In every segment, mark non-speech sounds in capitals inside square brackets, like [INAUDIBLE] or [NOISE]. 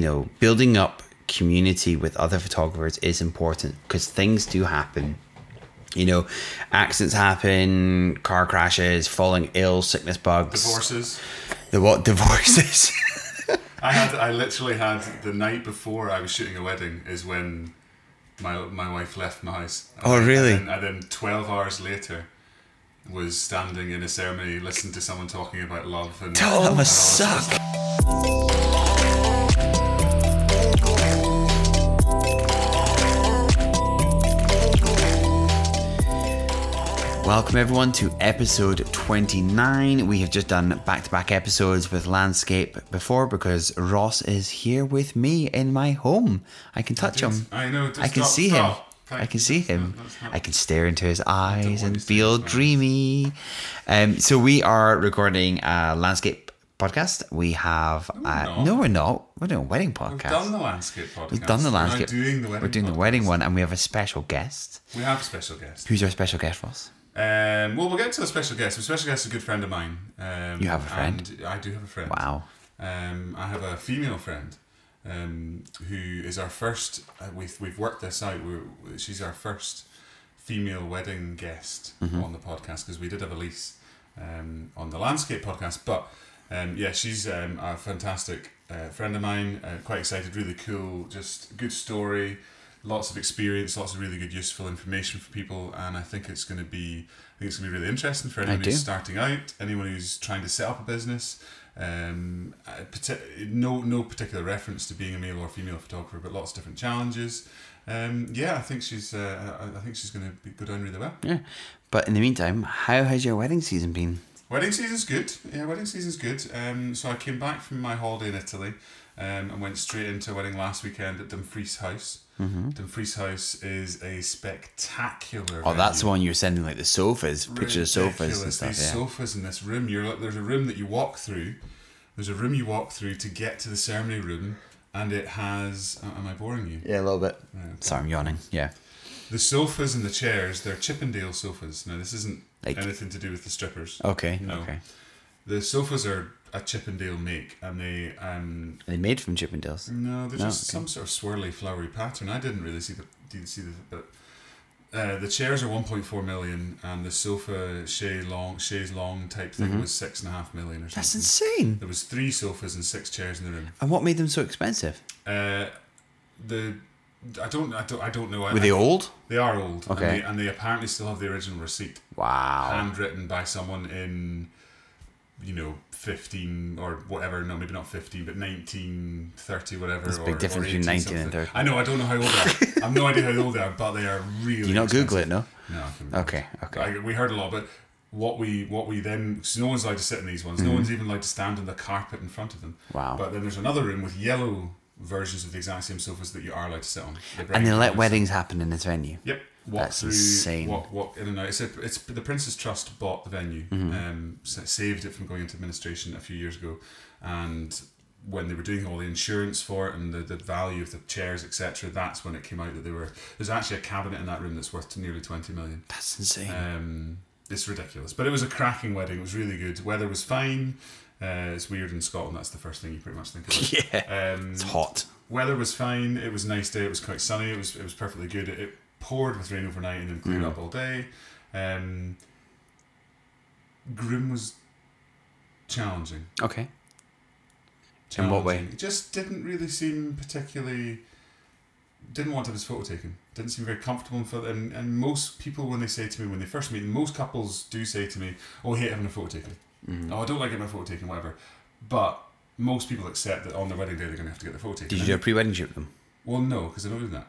you know, building up community with other photographers is important because things do happen. You know, accidents happen, car crashes, falling ill, sickness bugs, Divorces. the what [LAUGHS] divorces. I had I literally had the night before I was shooting a wedding is when my my wife left my house. Oh, and Oh, really? And then, and then twelve hours later was standing in a ceremony listening to someone talking about love and Oh, that must and all suck. Welcome everyone to episode 29. We have just done back-to-back episodes with landscape before because Ross is here with me in my home. I can touch him. I know. I can stop, see stop. him. Thank I can see him. not- I can stare into his eyes and feel into his eyes. dreamy. Um, so we are recording a landscape podcast. We have we're uh, not. no, we're not. We're doing a wedding podcast. We've done the landscape podcast. We've done the We're landscape. doing the wedding. We're doing the wedding one, and we have a special guest. We have a special guest. Who's our special guest, Ross? Um, well, we'll get to the special guest. The special guest is a good friend of mine. Um, You have a friend? and I do have a friend. Wow. Um, I have a female friend um, who is our first. Uh, we've we've worked this out. We're, she's our first female wedding guest Mm-hmm. on the podcast because we did have Elise um, on the landscape podcast. But um, yeah, she's um, a fantastic uh, friend of mine. Uh, quite excited, really cool, just good story. Lots of experience, lots of really good, useful information for people, and I think it's going to be, I think it's going to be really interesting for anyone who's starting out, anyone who's trying to set up a business, um, no no particular reference to being a male or female photographer, but lots of different challenges. Um, yeah, I think she's uh, I, I think she's going to go down really well. Yeah. But in the meantime, how has your wedding season been? Wedding season's good. Yeah, wedding season's good. Um, so I came back from my holiday in Italy, um, and went straight into a wedding last weekend at Dumfries House. Mm-hmm. Dumfries House is a spectacular. Oh, that's the one you were sending like the sofas, pictures of sofas and stuff. These Yeah. sofas in this room. You're like, there's a room that you walk through. There's a room you walk through to get to the ceremony room, and it has. uh, Am I boring you? Yeah, a little bit. Right, okay. Sorry, I'm yawning. Yeah. The sofas and the chairs, they're Chippendale sofas. Now, this isn't Like- anything to do with the strippers. Okay. No. Okay. The sofas are a Chippendale make, and they um Are they made from Chippendales? no, they're No, just okay. some sort of swirly, flowery pattern. I didn't really see the didn't see the but. Uh, the chairs are 1.4 million, and the sofa chaise longue, chaise longue type thing was six and a half million or something. Mm-hmm. That's insane. There was three sofas and six chairs in the room. And what made them so expensive? Uh, the I don't I don't I don't know. I- Were they old? They are old. Okay. And they, and they apparently still have the original receipt, Wow. handwritten by someone in, you know, fifteen or whatever. No, maybe not fifteen, but nineteen thirty, whatever. There's a big or- difference or between 18 19 and 30. I know. I don't know how old they are. [LAUGHS] I have no idea how old they are, but they are really. Do you not expensive. Google it, no? No. I Okay. Okay. I, we heard a lot, but what we what we then so no one's allowed to sit in these ones. Mm-hmm. No one's even allowed to stand on the carpet in front of them. Wow. But then there's another room with yellow versions of the exact same sofas that you are allowed to sit on. And they let weddings happen in this venue. Yep. Walk That's through, insane. Walk, walk in and out. It's, a, it's the Prince's Trust bought the venue, Mm-hmm. um, sa- saved it from going into administration a few years ago, and when they were doing all the insurance for it and the, the value of the chairs, etc., that's when it came out that they were. There's actually a cabinet in that room that's worth nearly twenty million. That's insane. Um, it's ridiculous, but it was a cracking wedding. It was really good. Weather was fine. Uh, it's weird in Scotland. That's the first thing you pretty much think of. [LAUGHS] yeah. Um, It's hot. weather was fine. It was a nice day. It was quite sunny. It was it was perfectly good. It, it poured with rain overnight and then cleared Mm. up all day. Um, groom was challenging. Okay. In what way? It just didn't really seem particularly. Didn't want to have his photo taken. Didn't seem very comfortable in photo. And, and most people, when they say to me, when they first meet, most couples do say to me, "Oh, I hate having a photo taken. Mm-hmm. Oh, I don't like getting my photo taken, whatever." But most people accept that on their wedding day they're going to have to get their photo taken. Did you do a pre-wedding shoot with them? well, no, because I don't do that.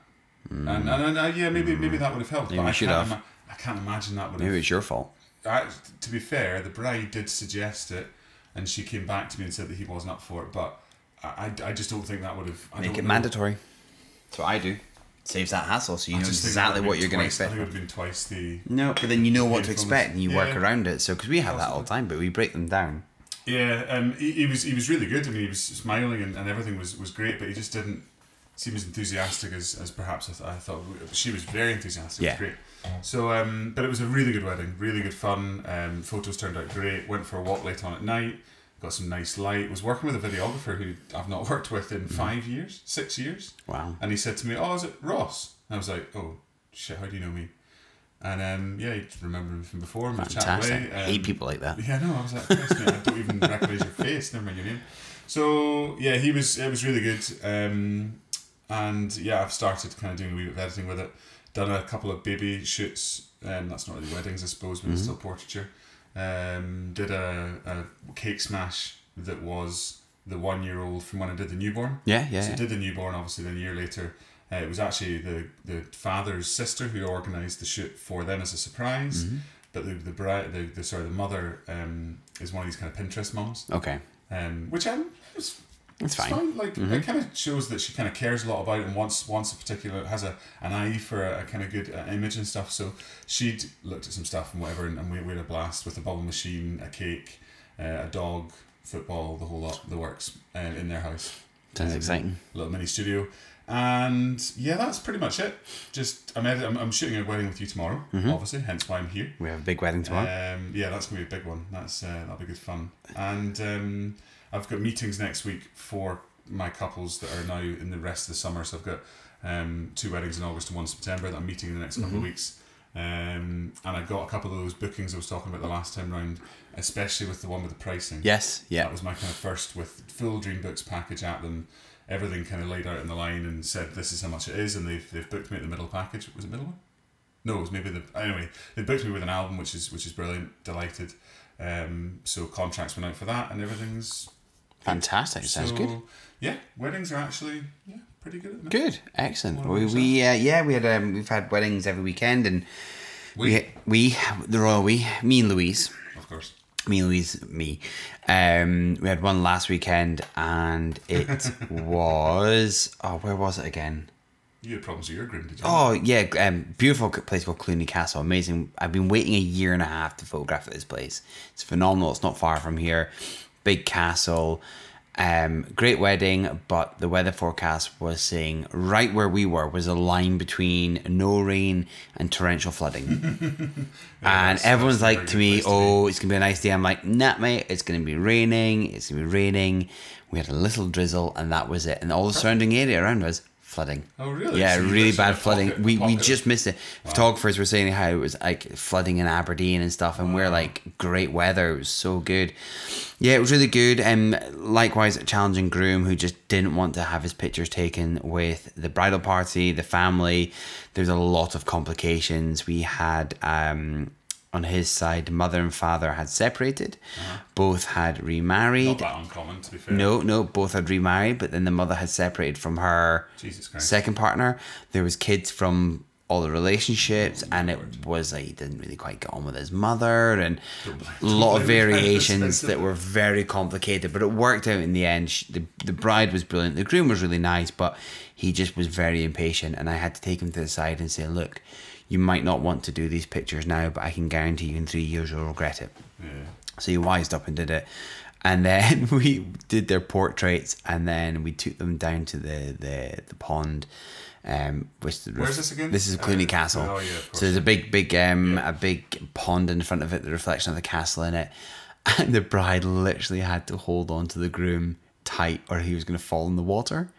And, and, and uh, yeah, maybe maybe that would have helped. Maybe but I should can't have. ima- I can't imagine that would have Maybe have. it's your fault. I, to be fair, the bride did suggest it, and she came back to me and said that he wasn't up for it. But I, I, I just don't think that would have. I Make it know. mandatory. That's what I do. Saves that hassle, so you I know exactly what you're going to twice- I expect. think it would have been twice the. No, but then you know what to expect and you work around it. So, because we have that all the time, but we break them down. Yeah, um, he, he was he was really good. I mean, he was smiling and, and everything was, was great, but he just didn't seem as enthusiastic as, as perhaps I, th- I thought. She was very enthusiastic. Yeah. It was great. So, um, but it was a really good wedding, really good fun. Um, photos turned out great. Went for a walk late on at night. got some nice light. Was working with a videographer who I've not [LAUGHS] worked with in five years, six years. Wow. And he said to me, "Oh, is it Ross?" And I was like, "Oh, shit! How do you know me?" And um, yeah, he remembered me from before. Fantastic. I Um, hate people like that. yeah, no, I was like, "Christ, I don't even [LAUGHS] recognise your face, never mind your name. So yeah, he was. It was really good. Um, and yeah, I've started kind of doing a wee bit of editing with it. Done a couple of baby shoots. Um, that's not really weddings, I suppose, but it's still portraiture. Um, did a, a cake smash that was the one year old from when I did the newborn. Yeah, yeah. So yeah. did the newborn, obviously, then a year later. Uh, it was actually the, the father's sister who organised the shoot for them as a surprise. Mm-hmm. But the the bride, the, the sorry, the mother um, is one of these kind of Pinterest moms, Okay. um, which I'm it's, It's it's fine. Mm-hmm. Like it kind of shows that she kind of cares a lot about it and wants wants a particular has a an eye for a, a kind of good uh, image and stuff. So she'd looked at some stuff and whatever, and, and we, we had a blast with a bubble machine, a cake, uh, a dog, football, the whole lot, the works, uh, in their house Sounds Um, exciting. little mini studio. And yeah, that's pretty much it. Just I'm edit- I'm, I'm shooting a wedding with you tomorrow, Mm-hmm. obviously, hence why I'm here. We have a big wedding tomorrow. Um, yeah, that's gonna be a big one. That's uh, that'll be good fun. And um, I've got meetings next week for my couples that are now in the rest of the summer. So I've got um, two weddings in August and one in September that I'm meeting in the next couple Mm-hmm. of weeks. Um, and I got a couple of those bookings I was talking about the last time round, especially with the one with the pricing. yes. Yeah. That was my kind of first with full Dream Books package at them, everything kind of laid out in the line and said this is how much it is, and they've, they've booked me at the middle package. Was it middle one? No, it was maybe the anyway. They booked me with an album, which is which is brilliant. Delighted. Um, so contracts went out for that, and everything's Fantastic. Sounds so, good. Yeah, weddings are actually yeah pretty good at the. Good. Excellent. We, we uh, yeah we had um, we've had weddings every weekend and we we the royal we me and Louise Of course. me and Louise me um we had one last weekend and it [LAUGHS] was oh where was it again You had problems with your groom, did you? Oh yeah, um, beautiful place called Cluny Castle. Amazing. I've been waiting a year and a half to photograph at this place. It's phenomenal. It's not far from here. Big castle. Um, great wedding, but the weather forecast was saying right where we were was a line between no rain and torrential flooding. [LAUGHS] and everyone's like to me, place to be. "Oh, it's gonna be a nice day." I'm like, "Nah, mate, it's gonna be raining. It's gonna be raining." We had a little drizzle, and that was it. And all the surrounding area around us flooding. Oh, really? Yeah, So really bad flooding. pocket- we we just missed it. Photographers were saying how it was like flooding in Aberdeen and stuff, and we're like great weather. It was so good. Yeah, it was really good. And likewise, a challenging groom who just didn't want to have his pictures taken with the bridal party, the family. There's a lot of complications. We had um, on his side, mother and father had separated. Both had remarried. Uh-huh. Not that uncommon, to be fair. No, no, both had remarried, but then the mother had separated from her Jesus second partner. There was kids from all the relationships, and it was like he didn't really quite get on with his mother, and a lot of [LAUGHS] variations that were very complicated. But it worked out in the end. She- The the bride was brilliant. The groom was really nice, but he just was very impatient, and I had to take him to the side and say, "Look, you might not want to do these pictures now, but I can guarantee you in three years you'll regret it." Yeah. So he wised up and did it. And then [LAUGHS] we did their portraits and then we took them down to the, the, the pond. Um, which the Where's this again? This is Uh, Cluny Castle. oh, yeah, so there's a big, big, um, a big pond in front of it, the reflection of the castle in it. [LAUGHS] And the bride literally had to hold on to the groom tight or he was going to fall in the water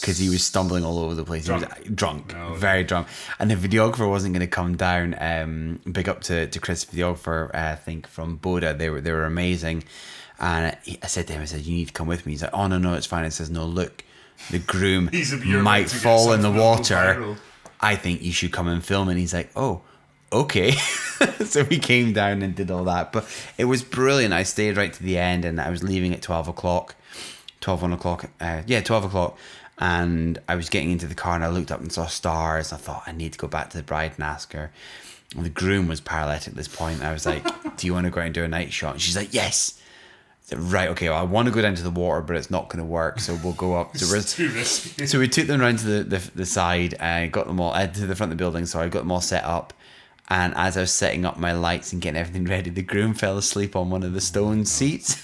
because he was stumbling all over the place. He was drunk, No. very drunk. And the videographer wasn't going to come down. Um, big up to, to Chris, videographer, uh, I think from Boda. They were they were amazing. And he, I said to him, I said, you need to come with me. He's like, oh no no, it's fine. It says no, look, the [LAUGHS] groom He's a pure might man to get fall in the something that'll go water. viral. I think you should come and film. And he's like, oh, okay. [LAUGHS] so we came down and did all that. But it was brilliant. I stayed right to the end and I was leaving at 12 o'clock, 12, 1 o'clock. Uh, yeah, 12 o'clock. And I was getting into the car and I looked up and saw stars. I thought, I need to go back to the bride and ask her. And the groom was paralytic at this point. I was like, [LAUGHS] do you want to go out and do a night shot? And she's like, yes. Said, right, okay, well, I want to go down to the water, but it's not going to work. So we'll go up. [LAUGHS] So we're, It's too risky. so we took them around to the, the, the side and got them all uh, to the front of the building. So I got them all set up. And as I was setting up my lights and getting everything ready, the groom fell asleep on one of the stone seats.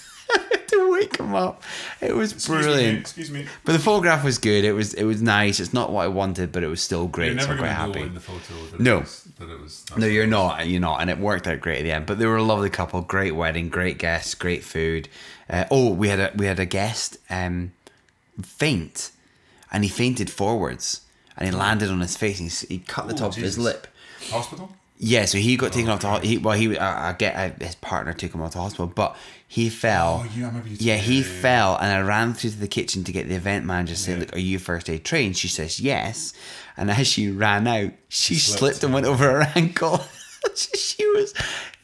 I wake him up. It was Excuse me, brilliant. excuse me. But the photograph was good. It was it was nice. It's not what I wanted, but it was still great. You're so never I'm quite going to know happy. in the photo No. was. Was No, you're not. You're not, and it worked out great at the end. But they were a lovely couple, great wedding, great guests, great food. Uh, oh, we had a we had a guest um, faint, and he fainted forwards, and he landed on his face. And he, he cut the Oh, top of his lip. Hospital? Yeah, so he got taken off to he well he uh, I get his partner took him off to hospital, but he fell. Oh, yeah, you Yeah, he fell, and I ran through to the kitchen to get the event manager to say. "Look, are you first aid trained?" She says yes, and as she ran out, she Slipped, slipped and went over her ankle. [LAUGHS] she, was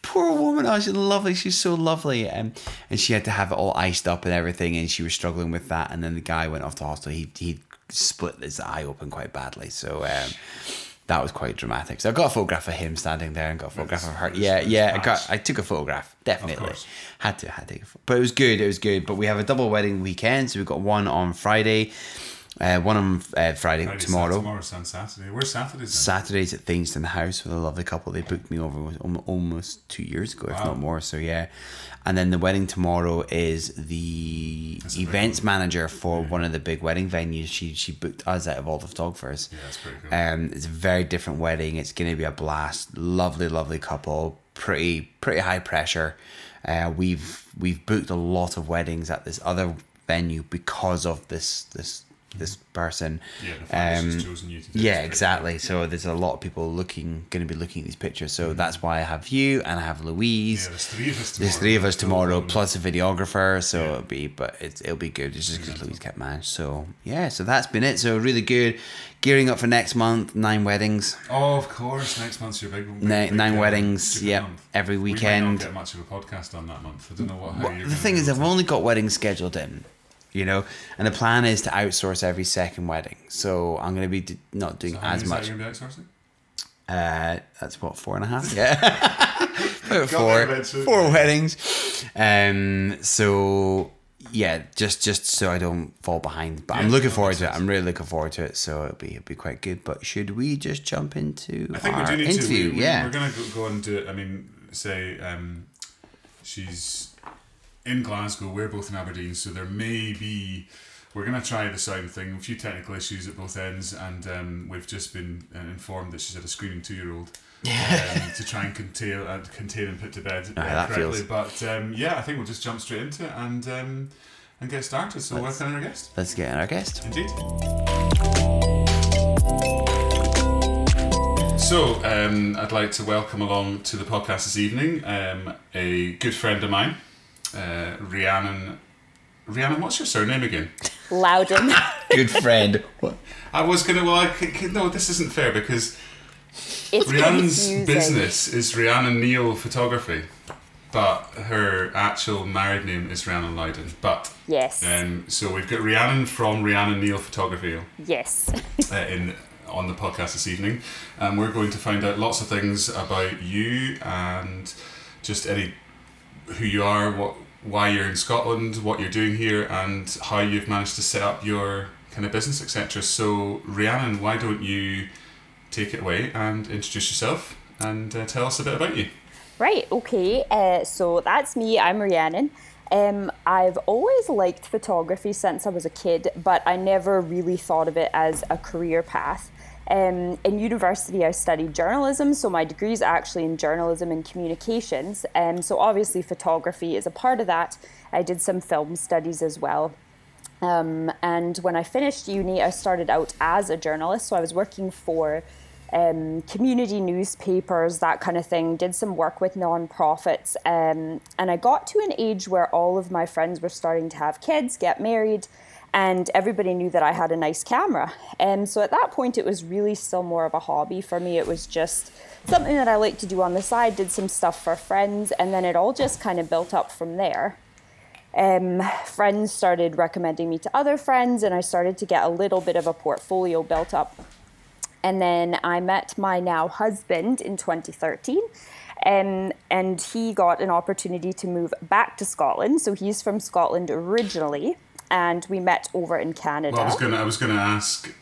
poor woman. Oh, she's lovely. She's so lovely, and and she had to have it all iced up and everything, and she was struggling with that. And then the guy went off to hospital. He he split his eye open quite badly, so. Um, that was quite dramatic. So I got a photograph of him standing there and got a photograph of her. Yeah, yeah. I got. I took a photograph. Definitely had to. Had to. Take a pho- But it was good. It was good. But we have a double wedding weekend. So we've got one on Friday, uh, one on uh, Friday, tomorrow. Sat- tomorrow's on Saturday. Where's Saturday's then? Saturday's at Thingston House with a lovely couple. They booked me over almost two years ago, if not more. So yeah, and then the wedding tomorrow is the That's events manager for one of the big wedding venues. She she booked us out of all the photographers. Yeah, that's pretty cool. Um, it's a very different wedding. It's going to be a blast. Lovely, lovely couple. Pretty, pretty high pressure. Uh, we've we've booked a lot of weddings at this other venue because of this this this person. Yeah, the fact that she's Um, chosen you to do yeah, exactly. So there's a lot of people looking, going to be looking at these pictures. So that's why I have you and I have Louise. Yeah, there's three of us tomorrow. There's three of us tomorrow, plus a videographer. So Yeah. it'll be, but it's it'll be good. It's just because Louise kept managed. So yeah, so that's been it. So really good. Gearing up for next month, nine weddings, Oh, of course. Next month's your big one. nine, nine weddings. Yep, every weekend. We might not get much of a podcast on that month. I don't know what. Well, the thing is, I've only got weddings scheduled in, you know, and the plan is to outsource every second wedding. So I'm going to be d- not doing So as much. be outsourcing? Uh, that's what four and a half. [LAUGHS] Yeah, About four four weddings. Um, so yeah, just just so I don't fall behind. But I'm looking forward to it. I'm really looking forward to it. So it'll be it'll be quite good. But should we just jump into I think we do need interview? to. We, yeah, We're gonna go, go and do it. I mean, say um, she's in Glasgow. We're both in Aberdeen, so there may be. We're gonna try the sound thing. A few technical issues at both ends, and um, we've just been uh, informed that she's had a screaming two-year-old. [LAUGHS] um, to try and contain, uh, contain and put to bed uh, Ah, correctly. feels- But um, yeah, I think we'll just jump straight into it and um, and get started. So Let's- welcome our guest. let's get in our guest. Indeed. So, um, I'd like to welcome along to the podcast this evening um, a good friend of mine, uh, Rhiannon. Rhiannon, what's your surname again? Loudon. [LAUGHS] Good friend. What? I was gonna. Well, I c- c- no, this isn't fair because It's Rhiannon's confusing. business is Rhiannon Neale Photography, but her actual married name is Rhiannon Loudon. But Yes. um, so we've got Rhiannon from Rhiannon Neale Photography. yes. uh, in on the podcast this evening, and we're going to find out lots of things about you and just any who you are, what why you're in Scotland, what you're doing here, and how you've managed to set up your kind of business, etc. So, Rhiannon, why don't you take it away and introduce yourself and uh, tell us a bit about you? Right, okay. Uh, so that's me. I'm Rhiannon. Um, I've always liked photography since I was a kid, but I never really thought of it as a career path. Um, in university, I studied journalism, so my degree is actually in journalism and communications. Um, so obviously, photography is a part of that. I did some film studies as well. Um, and when I finished uni, I started out as a journalist. So I was working for um, community newspapers, that kind of thing, did some work with nonprofits. Um, and I got to an age where all of my friends were starting to have kids, get married, and everybody knew that I had a nice camera. And so at that point, it was really still more of a hobby for me. It was just something that I liked to do on the side, did some stuff for friends, and then it all just kind of built up from there um, friends started recommending me to other friends, and I started to get a little bit of a portfolio built up. And then I met my now husband in 2013, um, and he got an opportunity to move back to Scotland. So he's from Scotland originally, and we met over in Canada. Well, I was gonna, I was gonna ask.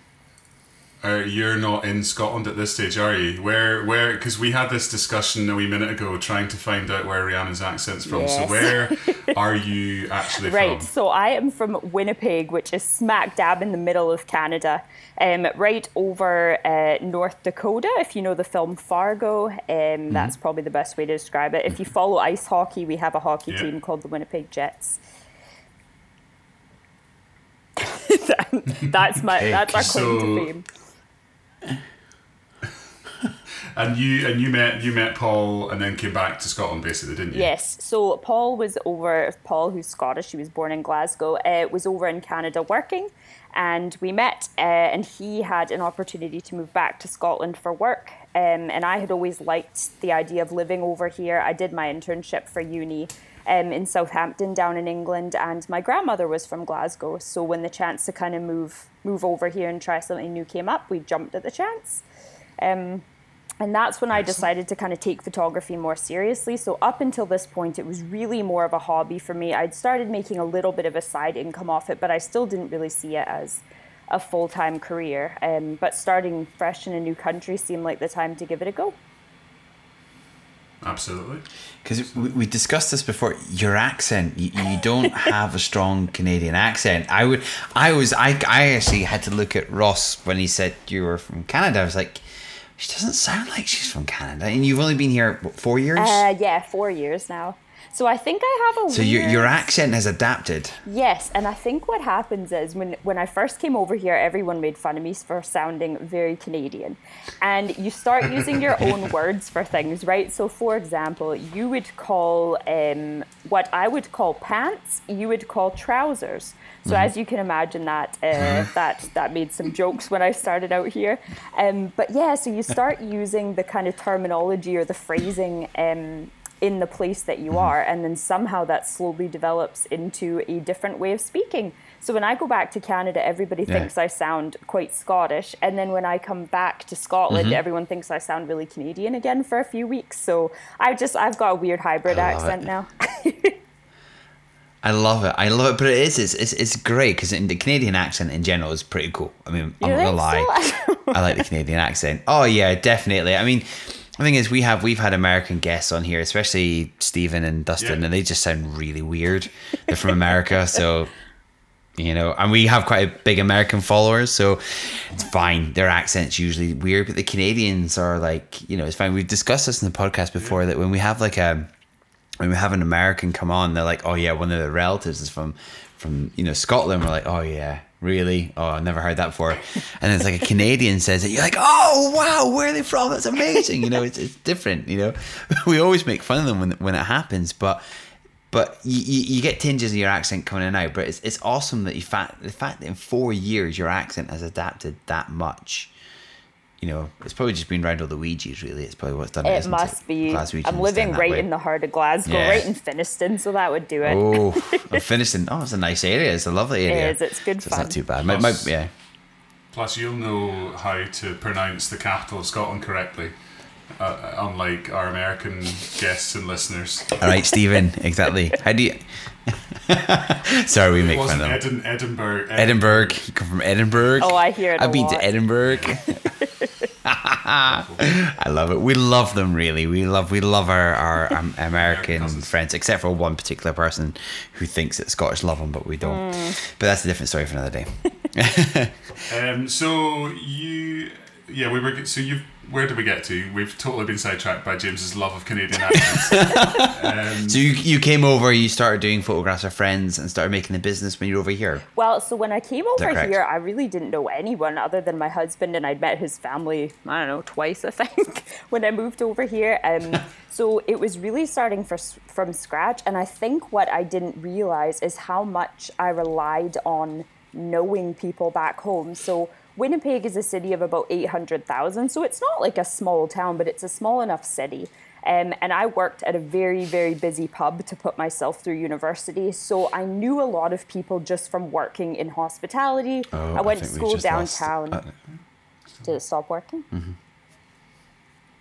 are you're not in Scotland at this stage, are you? Where where because we had this discussion a wee minute ago trying to find out where Rhiannon's accent's from. So where [LAUGHS] are you actually Right, from? Right. So I am from Winnipeg, which is smack dab in the middle of Canada, um, right over uh, North Dakota. If you know the film Fargo, um, Mm-hmm. that's probably the best way to describe it. If you follow ice hockey, we have a hockey Yeah. team called the Winnipeg Jets. [LAUGHS] that's my that's our claim so- to fame. [LAUGHS] And you and you met you met Paul and then came back to Scotland basically, didn't you? Yes. So Paul was over. Paul, who's Scottish, he was born in Glasgow, uh, was over in Canada working, and we met. Uh, and he had an opportunity to move back to Scotland for work. Um, and I had always liked the idea of living over here. I did my internship for uni. Um, in Southampton, down in England, and my grandmother was from Glasgow. So when the chance to kind of move move over here and try something new came up, we jumped at the chance. Um, and that's when I decided to kind of take photography more seriously. So, up until this point, it was really more of a hobby for me. I'd started making a little bit of a side income off it, but I still didn't really see it as a full time career. Um, but starting fresh in a new country seemed like the time to give it a go. Absolutely. Because we, we discussed this before. Your accent, you, you don't [LAUGHS] have a strong Canadian accent. I would, I was, I, I actually had to look at Ross when he said you were from Canada. I was like, she doesn't sound like she's from Canada. And you've only been here what, four years. Uh, yeah, four years now. So I think I have a so your weird- your accent has adapted. Yes, and I think what happens is when when I first came over here, everyone made fun of me for sounding very Canadian, and you start using your own [LAUGHS] words for things, right? So, for example, you would call um, what I would call pants, you would call trousers. So, as you can imagine, that uh, that that made some jokes when I started out here. Um, but yeah, so you start using the kind of terminology or the phrasing. Um, in the place that you mm-hmm. are and then somehow that slowly develops into a different way of speaking so when i go back to canada everybody Yeah. thinks i sound quite scottish and then when i come back to scotland mm-hmm. everyone thinks i sound really canadian again for a few weeks so i just i've got a weird hybrid accent it. now [LAUGHS] I love it. I love it, but it is. It's it's, it's great because the Canadian accent in general is pretty cool. I mean, I'm not gonna lie. so? [LAUGHS] I like the Canadian accent. Oh yeah, definitely. I mean, the thing is, we have we've had American guests on here, especially Stephen and Dustin, Yeah. and they just sound really weird. They're from America, so you know, and we have quite a big American followers, so it's fine. Their accent's usually weird, but the Canadians are like, you know, it's fine. We've discussed this in the podcast before that when we have like a when we have an American come on, they're like, "Oh yeah, one of their relatives is from from you know Scotland." We're like, "Oh yeah, really? Oh, I've never heard that before." And it's like a Canadian says it, you're like, "Oh wow, where are they from? That's amazing!" You know, it's, it's different. You know, [LAUGHS] we always make fun of them when when it happens, but but you, you, get tinges of your accent coming in out. But it's it's awesome that you fact the fact that in four years your accent has adapted that much. You know, it's probably just been around all the Weegies. Really, it's probably what's done it. it isn't must be Glaswegians i'm living right way. in the heart of glasgow Yeah. right in Finnieston so that would do it Oh, [LAUGHS] I'm. Oh, it's a nice area. It's a lovely area. is, it's good So It's not too bad. My, my, yeah. Plus, you'll know how to pronounce the capital of Scotland correctly, uh, unlike our American guests and listeners. All right, Stephen. Exactly. How do you? [LAUGHS] Sorry, we It make fun wasn't of them. Edin- Edinburgh. Edinburgh. You come from Edinburgh. Oh, I hear it I've a been lot. to Edinburgh. [LAUGHS] [LAUGHS] I love it. We love them really. We love we love our our um, American cousins. friends, except for one particular person who thinks that Scottish love them, but we don't. But that's a different story for another day. Um, so you, yeah, we were. So you, where did we get to? We've totally been sidetracked by James's love of Canadian accents. [LAUGHS] um, So you you came over, you started doing photographs of friends, and started making the business when you were over here. Well, so when I came over here, I really didn't know anyone other than my husband, and I'd met his family, I don't know, twice, I think, [LAUGHS] when I moved over here. Um, [LAUGHS] so it was really starting for, from scratch. And I think what I didn't realize is how much I relied on knowing people back home. So Winnipeg is a city of about 800,000. So it's not like a small town, but it's a small enough city. Um, and I worked at a very, very busy pub to put myself through university. So I knew a lot of people just from working in hospitality. Oh, I went to school just lost- downtown. uh, Did it stop working?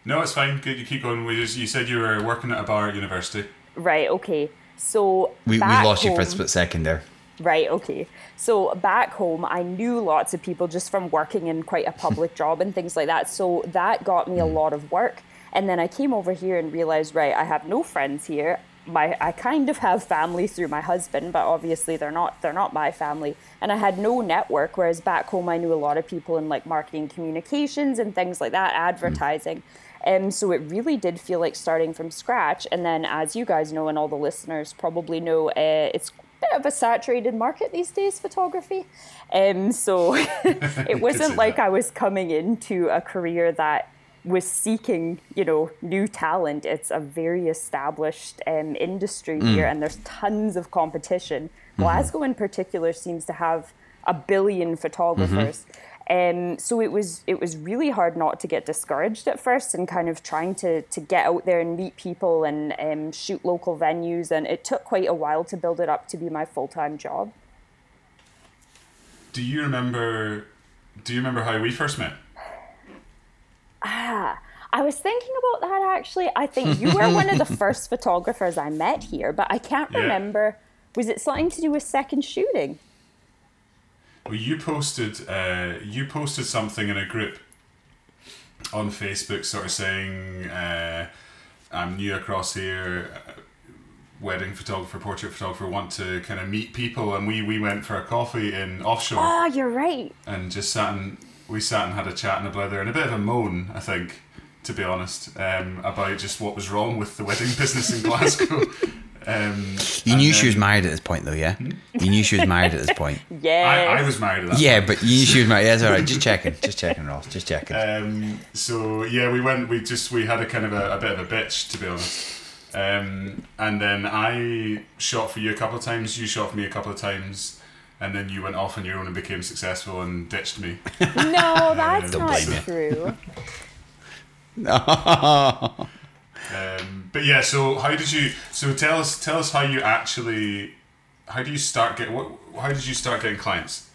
no, it's fine. Good, you keep going. We just, you said you were working at a bar at university. Right, okay. So we we back lost you for a split second there. Right, okay. So back home, I knew lots of people just from working in quite a [LAUGHS] public job and things like that. So that got me a lot of work. And then I came over here and realized, right, I have no friends here. My I kind of have family through my husband, but obviously they're not they're not my family. And I had no network, whereas back home I knew a lot of people in like marketing communications and things like that, advertising. And um, so it really did feel like starting from scratch. And then, as you guys know, and all the listeners probably know, uh, it's bit of a saturated market these days, photography. Um, so [LAUGHS] it [LAUGHS] wasn't like I was coming into a career that was seeking, you know, new talent. It's a very established um, industry mm. here, and there's tons of competition. Mm-hmm. Glasgow, in particular, seems to have a billion photographers. Mm-hmm. Um, so it was it was really hard not to get discouraged at first and kind of trying to to get out there and meet people and um, shoot local venues and it took quite a while to build it up to be my full time job. Do you remember? Do you remember how we first met? Ah, I was thinking about that actually. I think you were one of the [LAUGHS] first photographers I met here, but I can't yeah. remember. Was it something to do with second shooting? Well, you posted uh, you posted something in a group on Facebook, sort of saying, uh, "I'm new across here." Uh, wedding photographer, portrait photographer, want to kind of meet people, and we we went for a coffee in offshore. Oh, you're right. And just sat and we sat and had a chat and a blather and a bit of a moan, I think, to be honest, um, about just what was wrong with the wedding [LAUGHS] business in Glasgow. Um, you knew then, she was married at this point, though, yeah. Hmm? You knew she was married at this point. [LAUGHS] yeah, I, I, was married at that. Yeah, point. but you knew she was married. That's all right. Just checking. Just checking, Ross. Just checking. Um, so yeah, we went. We just we had a kind of a, a bit of a bitch, to be honest. Um, and then I shot for you a couple of times. You shot for me a couple of times. And then you went off on your own and became successful and ditched me. No, [LAUGHS] that's not true. [LAUGHS] No. Um, but yeah, so how did you? So tell us, tell us how you actually, how do you start get what? How did you start getting clients?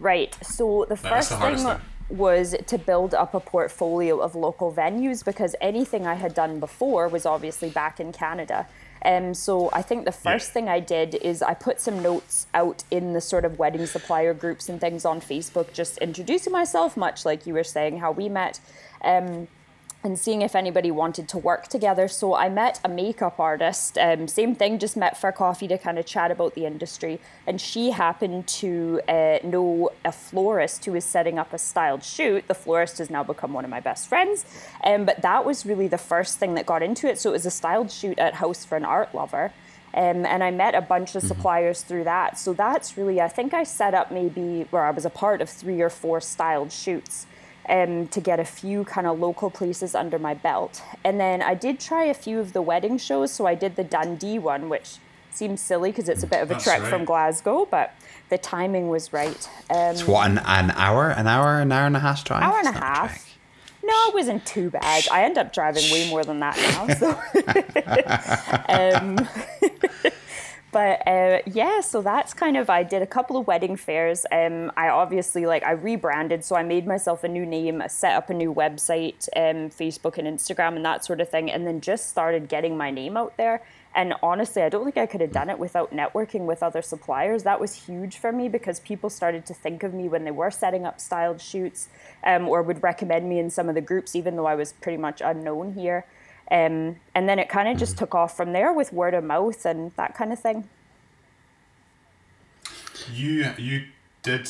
Right. So the first the thing, thing was to build up a portfolio of local venues because anything I had done before was obviously back in Canada. Um, so I think the first yeah. thing I did is I put some notes out in the sort of wedding supplier groups and things on Facebook, just introducing myself, much like you were saying how we met. Um, and seeing if anybody wanted to work together. So I met a makeup artist, um, same thing, just met for coffee to kind of chat about the industry. And she happened to uh, know a florist who was setting up a styled shoot. The florist has now become one of my best friends. Um, but that was really the first thing that got into it. So it was a styled shoot at House for an Art Lover. Um, and I met a bunch of mm-hmm. suppliers mm-hmm. through that. So that's really, I think I set up maybe where I was a part of three or four styled shoots um, to get a few kind of local places under my belt. And then I did try a few of the wedding shows. So I did the Dundee one, which seems silly because it's a bit of a That's trek right. from Glasgow, but the timing was right. Um, so what, an, an hour, an hour, an hour and a half drive? Hour and a half. No, it wasn't too bad. I end up driving way more than that now. So. [LAUGHS] [LAUGHS] um, [LAUGHS] but uh, yeah, so that's kind of I did a couple of wedding fairs. Um, I obviously like I rebranded, so I made myself a new name, set up a new website, um, Facebook and Instagram and that sort of thing, and then just started getting my name out there. And honestly, I don't think I could have done it without networking with other suppliers. That was huge for me because people started to think of me when they were setting up styled shoots, um, or would recommend me in some of the groups, even though I was pretty much unknown here. Um, and then it kind of just mm-hmm. took off from there with word of mouth and that kind of thing. You you did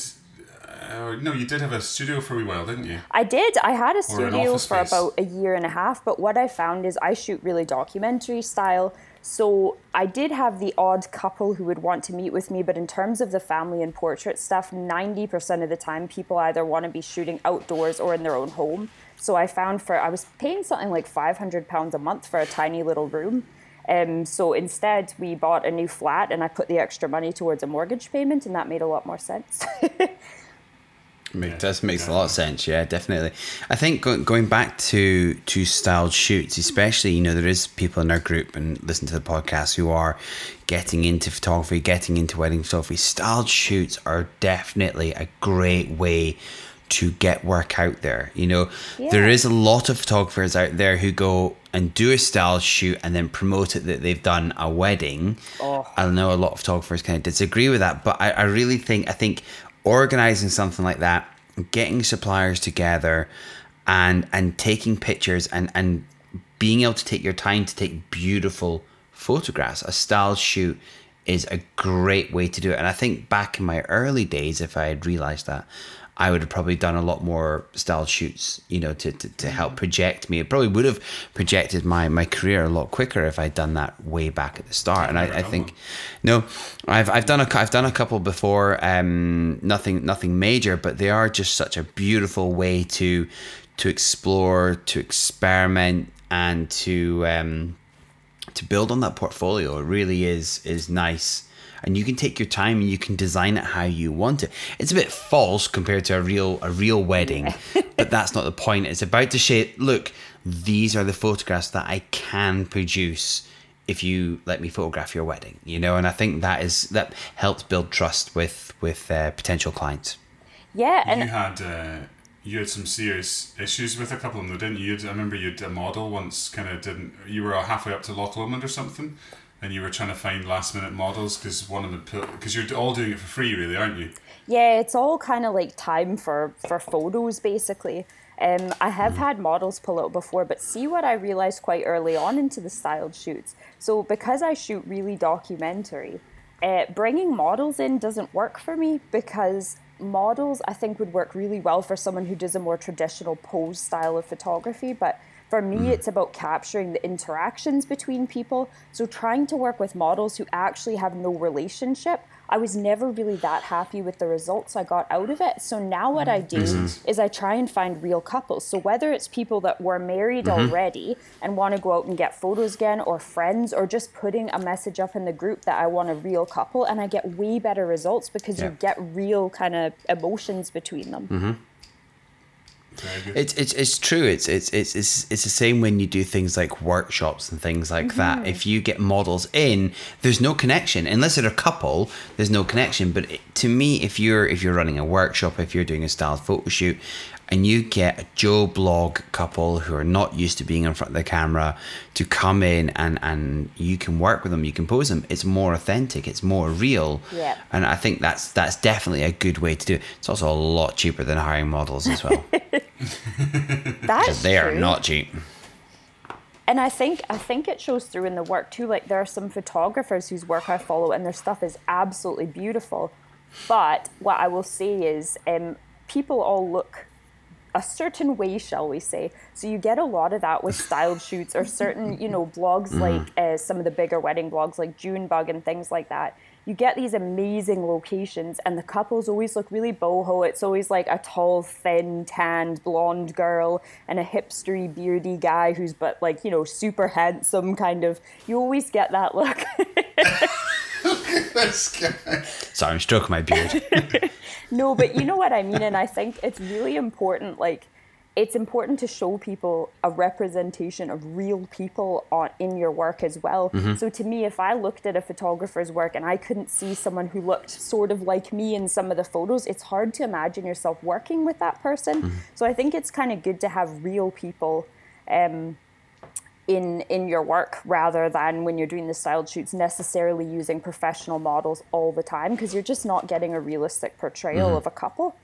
uh, no, you did have a studio for a while, didn't you? I did. I had a studio for about a year and a half, but what I found is I shoot really documentary style. So I did have the odd couple who would want to meet with me, but in terms of the family and portrait stuff, 90% of the time people either want to be shooting outdoors or in their own home. So I found for I was paying something like five hundred pounds a month for a tiny little room. Um, so instead, we bought a new flat, and I put the extra money towards a mortgage payment, and that made a lot more sense. [LAUGHS] It does makes a lot of sense. Yeah, definitely. I think going back to to styled shoots, especially you know there is people in our group and listen to the podcast who are getting into photography, getting into wedding photography. Styled shoots are definitely a great way to get work out there. You know, yeah. there is a lot of photographers out there who go, and do a style shoot and then promote it that they've done a wedding. Oh. I know a lot of photographers kind of disagree with that, but I, I really think I think organizing something like that, getting suppliers together, and and taking pictures and and being able to take your time to take beautiful photographs, a style shoot is a great way to do it. And I think back in my early days, if I had realized that, I would have probably done a lot more style shoots, you know, to, to, to help project me. It probably would have projected my, my career a lot quicker if I'd done that way back at the start. And I, I think, no, I've, I've done a, I've done a couple before, um, nothing, nothing major, but they are just such a beautiful way to, to explore, to experiment and to, um, to build on that portfolio. It really is, is nice and you can take your time and you can design it how you want it. It's a bit false compared to a real a real wedding, [LAUGHS] but that's not the point. It's about to say, look, these are the photographs that I can produce if you let me photograph your wedding. You know, and I think that is that helps build trust with with uh, potential clients. Yeah, and you had. Uh, you had some serious issues with a couple of them, didn't you? I remember you had a model once, kind of didn't. You were halfway up to Loch Lomond or something, and you were trying to find last minute models because one of them put because you're all doing it for free, really, aren't you? Yeah, it's all kind of like time for for photos, basically. Um, I have had models pull out before, but see what I realized quite early on into the styled shoots. So because I shoot really documentary, uh, bringing models in doesn't work for me because models I think would work really well for someone who does a more traditional pose style of photography, but for me, mm. it's about capturing the interactions between people. So, trying to work with models who actually have no relationship, I was never really that happy with the results I got out of it. So, now what I do mm-hmm. is I try and find real couples. So, whether it's people that were married mm-hmm. already and want to go out and get photos again, or friends, or just putting a message up in the group that I want a real couple, and I get way better results because yeah. you get real kind of emotions between them. Mm-hmm. It's, it's it's true. It's, it's it's it's it's the same when you do things like workshops and things like mm-hmm. that. If you get models in, there's no connection unless they're a couple. There's no connection. But it, to me, if you're if you're running a workshop, if you're doing a styled photo shoot, and you get a Joe blog couple who are not used to being in front of the camera to come in and, and you can work with them, you can pose them, it's more authentic, it's more real. Yeah. And I think that's that's definitely a good way to do it. It's also a lot cheaper than hiring models as well. [LAUGHS] that's they true. are not cheap. And I think I think it shows through in the work too. Like there are some photographers whose work I follow and their stuff is absolutely beautiful. But what I will say is um, people all look a certain way, shall we say. So you get a lot of that with styled [LAUGHS] shoots or certain, you know, blogs mm-hmm. like uh, some of the bigger wedding blogs like Junebug and things like that. You get these amazing locations, and the couples always look really boho. It's always like a tall, thin, tanned, blonde girl and a hipstery, beardy guy who's but like you know super handsome. Kind of, you always get that look. [LAUGHS] [LAUGHS] this guy. Sorry, I'm stroking my beard. [LAUGHS] no, but you know what I mean, and I think it's really important. Like, it's important to show people a representation of real people on in your work as well. Mm-hmm. So to me, if I looked at a photographer's work and I couldn't see someone who looked sort of like me in some of the photos, it's hard to imagine yourself working with that person. Mm-hmm. So I think it's kind of good to have real people. Um, in in your work rather than when you're doing the styled shoots necessarily using professional models all the time because you're just not getting a realistic portrayal mm-hmm. of a couple.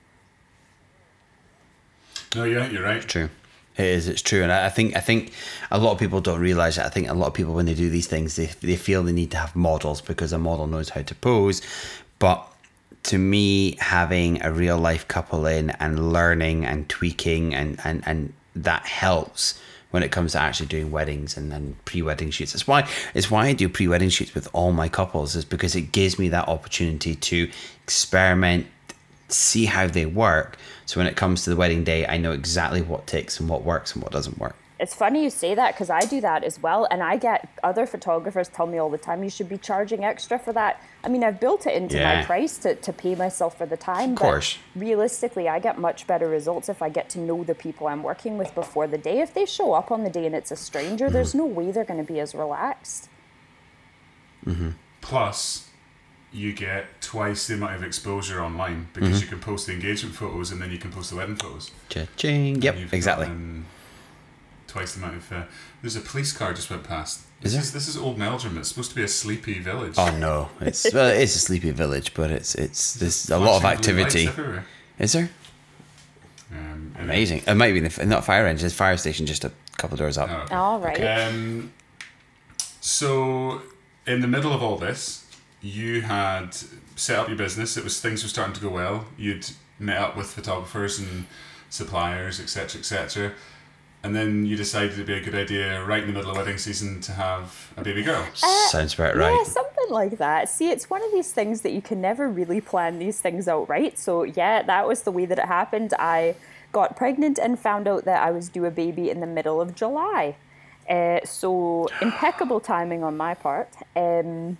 No, yeah, you're right. It's true. It is. It's true, and I think I think a lot of people don't realize that. I think a lot of people when they do these things, they they feel they need to have models because a model knows how to pose, but to me, having a real life couple in and learning and tweaking and and and that helps when it comes to actually doing weddings and then pre-wedding shoots. It's why it's why I do pre-wedding shoots with all my couples is because it gives me that opportunity to experiment, see how they work. So when it comes to the wedding day, I know exactly what takes and what works and what doesn't work. It's funny you say that because I do that as well. And I get other photographers tell me all the time, you should be charging extra for that. I mean, I've built it into yeah. my price to, to pay myself for the time. Of course. realistically, I get much better results if I get to know the people I'm working with before the day. If they show up on the day and it's a stranger, mm-hmm. there's no way they're going to be as relaxed. Mm-hmm. Plus, you get twice the amount of exposure online because mm-hmm. you can post the engagement photos and then you can post the wedding photos. Cha-ching. Yep, exactly twice the amount of. Uh, there's a police car just went past. Is This there? is this is Old Meldrum. It's supposed to be a sleepy village. Oh no, it's well, it's a sleepy village, but it's it's there's a lot of Flashing blue lights activity. Is there? Um, anyway. Amazing. It might be the, not fire engine, it's fire station, just a couple doors up. Oh. All right. Um, so, in the middle of all this, you had set up your business. It was things were starting to go well. You'd met up with photographers and suppliers, etc., etc. And then you decided it'd be a good idea, right in the middle of wedding season, to have a baby girl. Sounds about right. Yeah, something like that. See, it's one of these things that you can never really plan these things out, right? So, yeah, that was the way that it happened. I got pregnant and found out that I was due a baby in the middle of July. Uh, so, impeccable timing on my part. Um,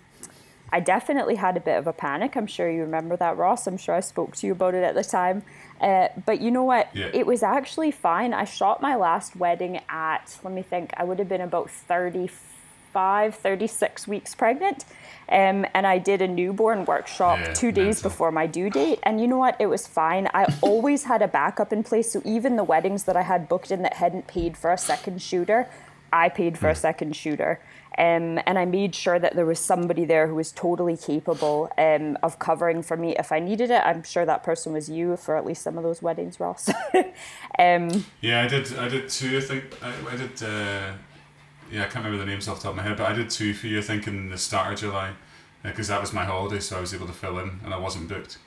I definitely had a bit of a panic. I'm sure you remember that, Ross. I'm sure I spoke to you about it at the time. Uh, but you know what? Yeah. It was actually fine. I shot my last wedding at, let me think, I would have been about 35, 36 weeks pregnant. Um, and I did a newborn workshop Yeah, two days mental. before my due date. And you know what? It was fine. I always had a backup in place. So even the weddings that I had booked in that hadn't paid for a second shooter, I paid for a second shooter. Um, and I made sure that there was somebody there who was totally capable um, of covering for me if I needed it. I'm sure that person was you for at least some of those weddings, Ross. [LAUGHS] um, Yeah, I did. I did two. I think I, I did. Uh, yeah, I can't remember the names off the top of my head, but I did two for you. I think in the start of July, because that was my holiday, so I was able to fill in, and I wasn't booked.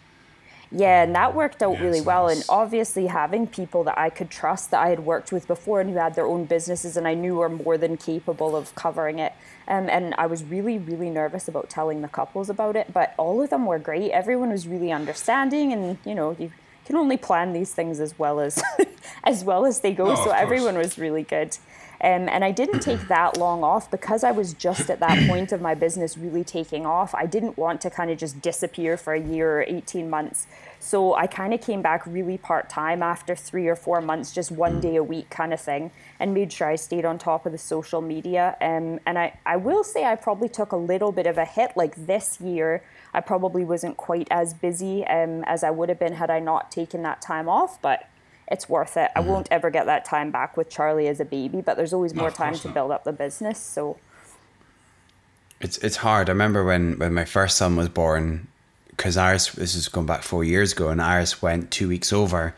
Yeah, and that worked out Yeah, really so well. And obviously, having people that I could trust that I had worked with before and who had their own businesses and I knew were more than capable of covering it. Um, and I was really, really nervous about telling the couples about it, but all of them were great. Everyone was really understanding, and you know, you can only plan these things as well as [LAUGHS] as well as they go. Oh, so everyone was really good. Um, and I didn't take [CLEARS THROAT] that long off because I was just at that point of my business really taking off. I didn't want to kind of just disappear for a year or 18 months. So I kind of came back really part time after three or four months, just one day a week kind of thing, and made sure I stayed on top of the social media. Um, and I, I will say I probably took a little bit of a hit. Like this year, I probably wasn't quite as busy um, as I would have been had I not taken that time off, but it's worth it. I mm-hmm. won't ever get that time back with Charlie as a baby, but there's always more of time to not. build up the business. So It's it's hard. I remember when when my first son was born, because Iris this is going back four years ago, and Iris went two weeks over,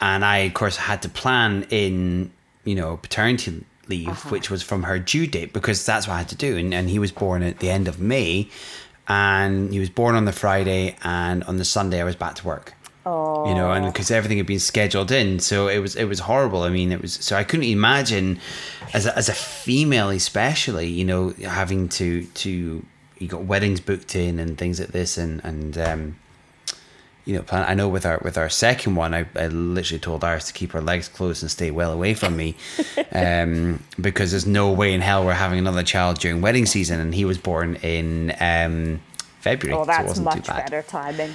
and I of course had to plan in you know paternity leave, uh-huh. which was from her due date because that's what I had to do, and and he was born at the end of May, and he was born on the Friday, and on the Sunday I was back to work. You know, and because everything had been scheduled in, so it was it was horrible. I mean, it was so I couldn't imagine as a, as a female, especially, you know, having to to you got weddings booked in and things like this, and and um, you know, plan. I know with our with our second one, I, I literally told Iris to keep her legs closed and stay well away from me, [LAUGHS] um, because there's no way in hell we're having another child during wedding season, and he was born in um, February, oh, so it that's wasn't much better timing.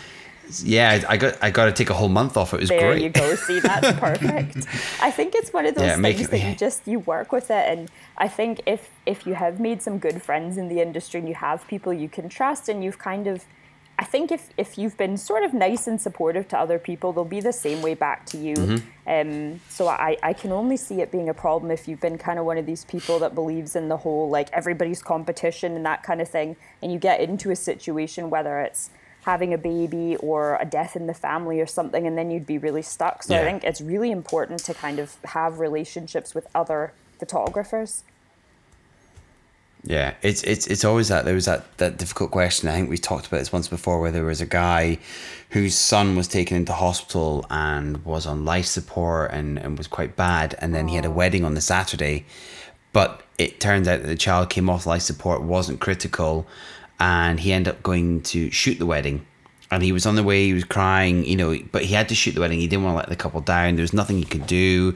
Yeah, I got I got to take a whole month off. It was There great. you go. See, that's [LAUGHS] perfect. I think it's one of those Yeah, things it- that yeah. you just you work with it, and I think if if you have made some good friends in the industry and you have people you can trust, and you've kind of, I think if if you've been sort of nice and supportive to other people, they'll be the same way back to you. Mm-hmm. Um, so I I can only see it being a problem if you've been kind of one of these people that believes in the whole like everybody's competition and that kind of thing, and you get into a situation whether it's having a baby or a death in the family or something and then you'd be really stuck. So i think it's really important to kind of have relationships with other photographers. Yeah, it's it's it's always that there was that that difficult question. I think we talked about this once before, where there was a guy whose son was taken into hospital and was on life support and and was quite bad, and then he had a oh. wedding on the Saturday, but it turns out that the child came off life support, wasn't critical, and he ended up going to shoot the wedding. And he was on the way, he was crying, you know, but he had to shoot the wedding. He didn't want to let the couple down. There was nothing he could do.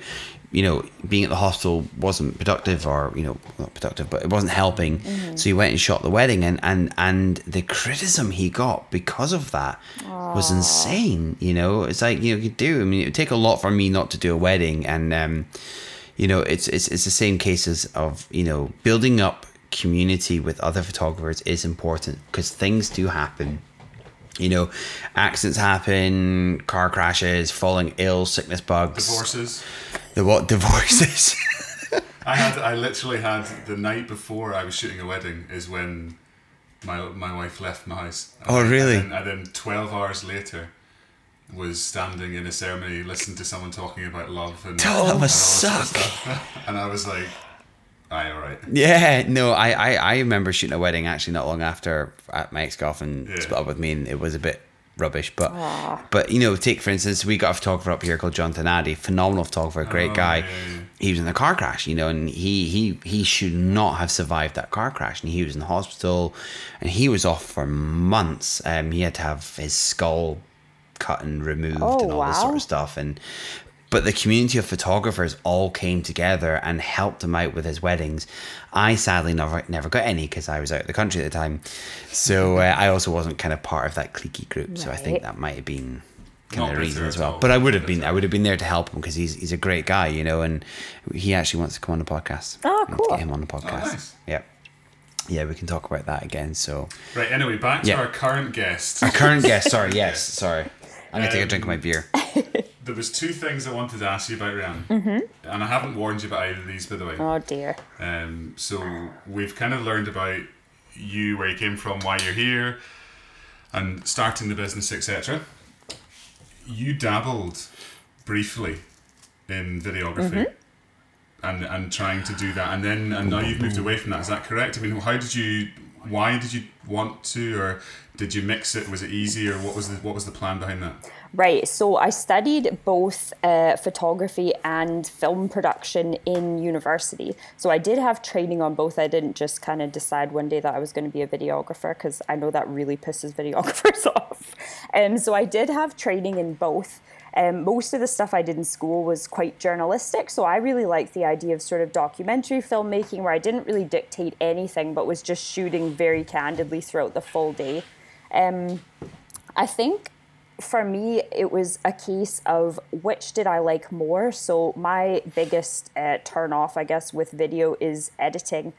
You know, being at the hospital wasn't productive or, you know, not productive, but it wasn't helping. So he went and shot the wedding and, and, and the criticism he got because of that was insane. You know, it's like, you know, you do. I mean, it would take a lot for me not to do a wedding. And, um, you know, it's, it's, it's the same cases of, you know, building up community with other photographers is important because things do happen you know, accidents happen, car crashes, falling ill, sickness bugs, Divorces. the what divorces. [LAUGHS] I had I literally had the night before I was shooting a wedding is when my my wife left my house. Oh, really? And then, and then twelve hours later was standing in a ceremony listening to someone talking about love and Oh, that must suck. [LAUGHS] and I was like, aye, all right. Yeah, no, I, I, I remember shooting a wedding actually not long after uh, my ex girlfriend Yeah. split up with me, and it was a bit rubbish. But but you know, take for instance, we got a photographer up here called John Tanadi, phenomenal photographer, great Oh, guy. yeah, yeah. He was in a car crash, you know, and he he he should not have survived that car crash, and he was in the hospital, and he was off for months. Um, he had to have his skull cut and removed Oh, and all this sort of stuff, and but the community of photographers all came together and helped him out with his weddings. I sadly never never got any because I was out of the country at the time, so uh, I also wasn't kind of part of that cliquey group. So I think that might have been kind Not of the reason as well. But I would have been. I would have been there to help him because he's he's a great guy, you know, and he actually wants to come on the podcast. Oh, We to cool. Get him on the podcast. nice. Yeah, yeah, we can talk about that again. So Right. Anyway, back to Yeah. our current guest. our current guest. Sorry, [LAUGHS] yes, sorry. I'm gonna take a drink of my beer. [LAUGHS] There was two things I wanted to ask you about Ryan, mm-hmm. and I haven't warned you about either of these, by the way. Oh dear. Um, so we've kind of learned about you, where you came from, why you're here, and starting the business, etc. You dabbled briefly in videography. And, and trying to do that, and then and now you've moved away from that. Is that correct? I mean, how did you? Why did you want to, or did you mix it? Was it easy, or what was the what was the plan behind that? Right, so I studied both uh, photography and film production in university. So I did have training on both. I didn't just kind of decide one day that I was going to be a videographer because I know that really pisses [LAUGHS] videographers off. Um, so I did have training in both. Um, most of the stuff I did in school was quite journalistic, so I really liked the idea of sort of documentary filmmaking where I didn't really dictate anything but was just shooting very candidly throughout the full day. Um, I think for me, it was a case of which did I like more. So my biggest uh, turn off, I guess, with video is editing.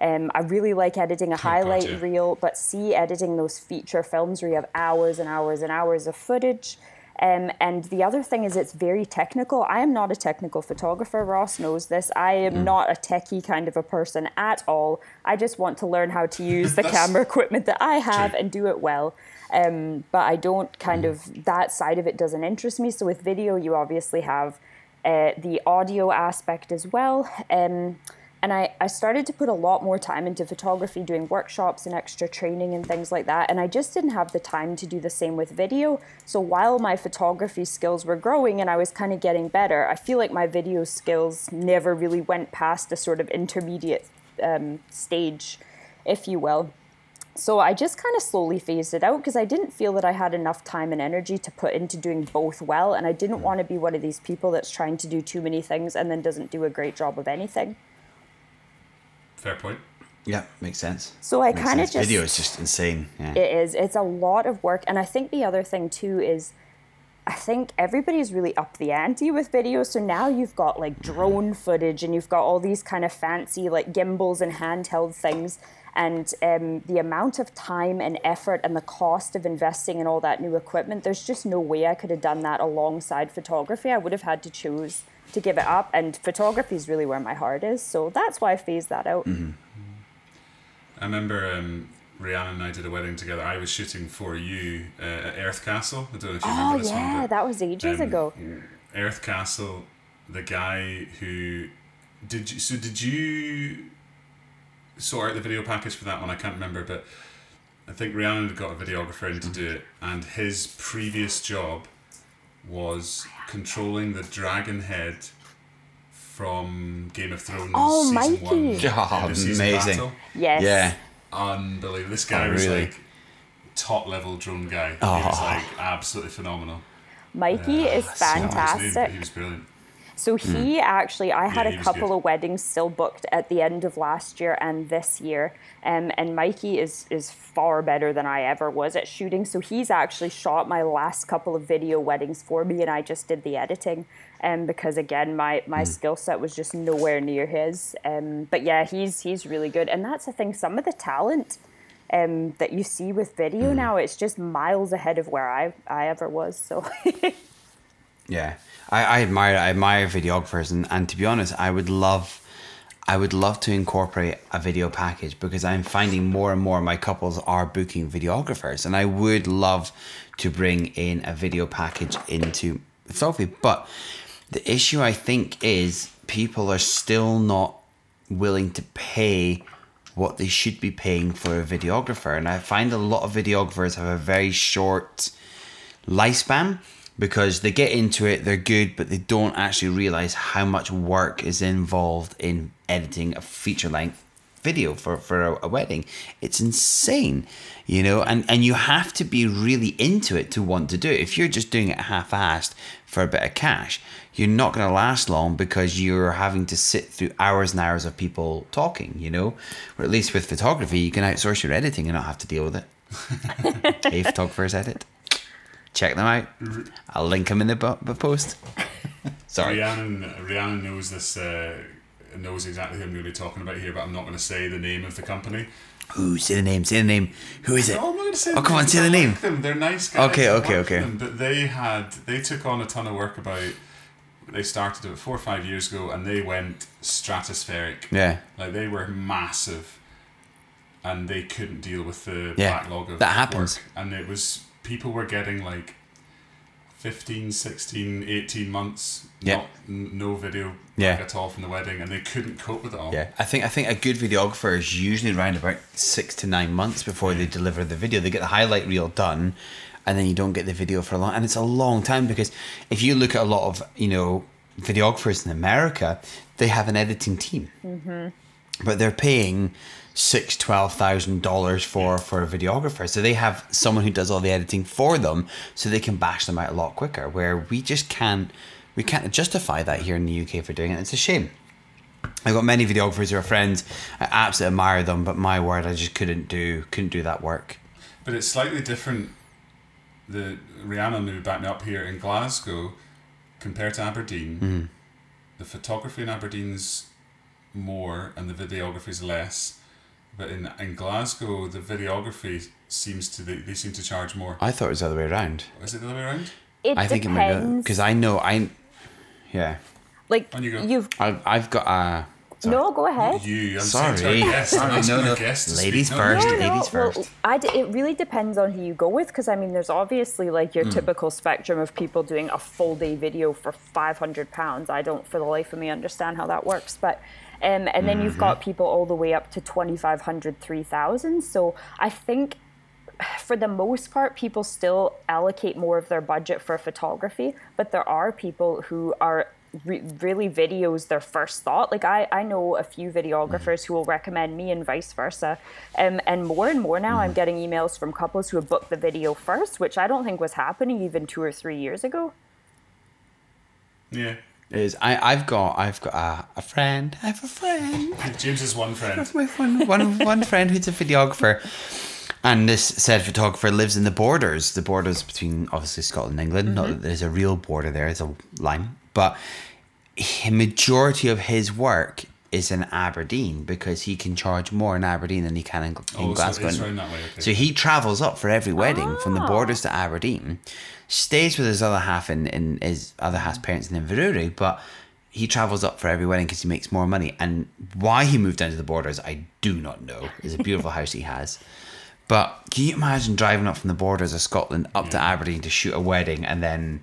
Um, I really like editing a [LAUGHS] highlight gotcha. reel, but see editing those feature films where you have hours and hours and hours of footage. Um, and the other thing is, it's very technical. I am not a technical photographer. Ross knows this. I am not a techie kind of a person at all. I just want to learn how to [LAUGHS] use the camera equipment that I have True. and do it well. Um, but I don't kind of that side of it doesn't interest me. So with video, you obviously have uh, the audio aspect as well. Um, and I, I started to put a lot more time into photography, doing workshops and extra training and things like that. And I just didn't have the time to do the same with video. So while my photography skills were growing and I was kind of getting better, I feel like my video skills never really went past a sort of intermediate um, stage, if you will. So I just kind of slowly phased it out because I didn't feel that I had enough time and energy to put into doing both well. And I didn't want to be one of these people that's trying to do too many things and then doesn't do a great job of anything. Fair point. Yeah, makes sense. So I kind of just video is just insane. Yeah. It is. It's a lot of work. And I think the other thing too is I think everybody's really up the ante with video. So now you've got like mm-hmm. drone footage and you've got all these kind of fancy like gimbals and handheld things. And um, the amount of time and effort and the cost of investing in all that new equipment, there's just no way I could have done that alongside photography. I would have had to choose to give it up. And photography is really where my heart is. So that's why I phased that out. I remember um, Rhiannon and I did a wedding together. I was shooting for you uh, at Airth Castle. I don't know if you Oh, remember this one. yeah, that was ages um, ago. Airth Castle, the guy who did you, so did you sort out the video package for that one? I can't remember, but I think Rhiannon had got a videographer in to do it, and his previous job was controlling the dragon head from Game of Thrones Oh, season Mikey. one. Oh, end of season oh, amazing. battle. Yes. Yeah. Unbelievable. This oh, guy Oh, was really? like top level drone guy. He Oh. was like absolutely phenomenal. Mikey is I can't remember his name, but fantastic. he was brilliant. So he actually, I had Yeah, a couple of weddings still booked at the end of last year and this year, um, and Mikey is is far better than I ever was at shooting. So he's actually shot my last couple of video weddings for me, and I just did the editing, um, because again, my my skill set was just nowhere near his. Um, but yeah, he's he's really good, and that's the thing. Some of the talent. Um, that you see with video now, it's just miles ahead of where I I ever was. So [LAUGHS] Yeah, I, I admire I admire videographers, and, and to be honest, I would love. I would love to incorporate a video package because I'm finding more and more my couples are booking videographers, and I would love to bring in a video package into photography. But the issue I think is people are still not willing to pay what they should be paying for a videographer, and I find a lot of videographers have a very short lifespan because they get into it, they're good, but they don't actually realize how much work is involved in editing a feature length video for, for a, a, wedding. It's insane, you know, and, and you have to be really into it to want to do it. If you're just doing it half assed for a bit of cash, you're not going to last long because you're having to sit through hours and hours of people talking, you know. Or at least with photography, you can outsource your editing and not have to deal with it. [LAUGHS] hey, photographers edit. Check them out. I'll link them in the, the post. [LAUGHS] Sorry. Rhiannon, Rhiannon knows this, uh, knows exactly who I'm going to be talking about here, but I'm not going to say the name of the company. Ooh, say the name, say the name. Who is it? No, I'm not going to say Oh, come on, say the name. them. They're nice guys. Okay, I okay, okay. them, but they had, they took on a ton of work about, they started it four or five years ago and they went stratospheric. Yeah. Like they were massive and they couldn't deal with the Yeah, backlog of that happens. work. And it was people were getting like 15, 16, 18 months Yeah. not, n- no video Yeah. like, at all from the wedding and they couldn't cope with it all. Yeah, I think I think a good videographer is usually around about six to nine months before they deliver the video. They get the highlight reel done, and then you don't get the video for a long. And it's a long time because if you look at a lot of you know videographers in America, they have an editing team, mm-hmm. but they're paying six twelve thousand dollars for for a videographer. So they have someone who does all the editing for them, so they can bash them out a lot quicker. Where we just can't we can't justify that here in the UK for doing it. It's a shame. I've got many videographers who are friends. I absolutely admire them, but my word, I just couldn't do couldn't do that work. But it's slightly different. The Rhiannon who back me up here in Glasgow compared to Aberdeen. Mm-hmm. The photography in Aberdeen's more and the videography's less. But in in Glasgow, the videography seems to they, they seem to charge more. I thought it was the other way around. Is it the other way around? It I think it might be depends. because I know I, yeah, like On you go. you've I've I've got a. sorry. no, go ahead. You, I'm Sorry, saying to our guests, I'm sorry, no, no. Ladies speak. No, first. you- ladies well, first. I d- it really depends on who you go with because I mean, there's obviously like your mm. typical spectrum of people doing a full day video for five hundred pounds. I don't, for the life of me, understand how that works, but. Um, and then you've got Mm-hmm. people all the way up to 2,500, 3,000. So I think for the most part, people still allocate more of their budget for photography, but there are people who are re- really videos their first thought. Like I, I know a few videographers who will recommend me and vice versa. Um, and more and more now, I'm getting emails from couples who have booked the video first, which I don't think was happening even two or three years ago. Yeah. Is I I've got I've got a, a friend. I have a friend. [LAUGHS] James is one friend. [LAUGHS] my one, one, one friend who's a videographer. And this said photographer lives in the borders, the borders between obviously Scotland and England. Mm-hmm. Not that there's a real border there, it's a line. But a majority of his work is in Aberdeen because he can charge more in Aberdeen than he can in, in Oh, so Glasgow. it's that way, okay. So he travels up for every wedding from the ah. borders to Aberdeen, stays with his other half in, in his other half's parents in Inverurie, but he travels up for every wedding because he makes more money. And why he moved down to the borders, I do not know. It's a beautiful [LAUGHS] house he has. But can you imagine driving up from the borders of Scotland up to Aberdeen to shoot a wedding and then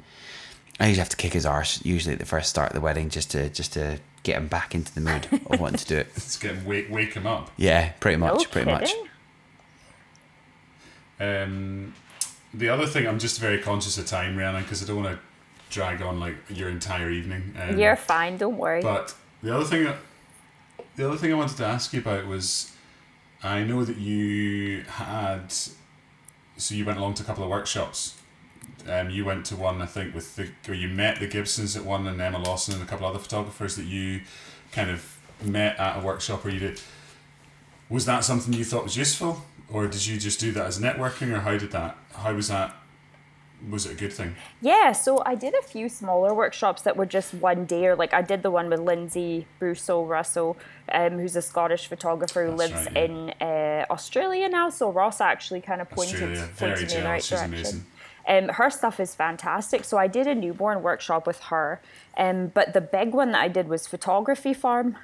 I usually have to kick his arse usually at the first start of the wedding just to just to get him back into the mood of wanting to do it. Let's get him, wake, wake him up. Yeah, pretty much, No pretty much. Um, the other thing, I'm just very conscious of time, Rhiannon, because I don't want to drag on like your entire evening. Um, You're fine, don't worry. But the other thing, the other thing I wanted to ask you about was, I know that you had, so you went along to a couple of workshops. Um, you went to one, I think, with the, or you met the Gibsons at one, and Emma Lawson and a couple other photographers that you kind of met at a workshop where you did. Was that something you thought was useful, or did you just do that as networking, or how did that? How was that? Was it a good thing? Yeah, so I did a few smaller workshops that were just one day, or like I did the one with Lindsay Brusso Russell, um, who's a Scottish photographer who That's lives right, yeah. in uh, Australia now. So Ross actually kind of pointed, Australia, very pointed me in the right. She's direction. amazing. Um, her stuff is fantastic. So I did a newborn workshop with her, um, but the big one that I did was photography farm.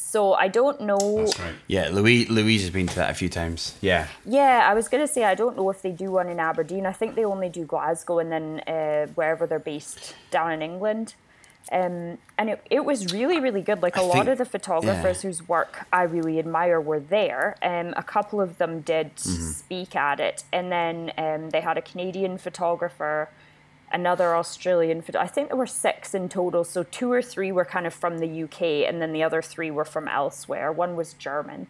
So I don't know. That's right. Yeah, Louise Louise has been to that a few times. Yeah. Yeah, I was gonna say I don't know if they do one in Aberdeen. I think they only do Glasgow and then uh, wherever they're based down in England. Um, and it, it was really really good. Like a I lot think- of the photographers yeah. whose work I really admire were there. Um, a couple of them did Mm-hmm. speak at it, and then um, they had a Canadian photographer, another Australian. Photo- I think there were six in total. So two or three were kind of from the UK, and then the other three were from elsewhere. One was German.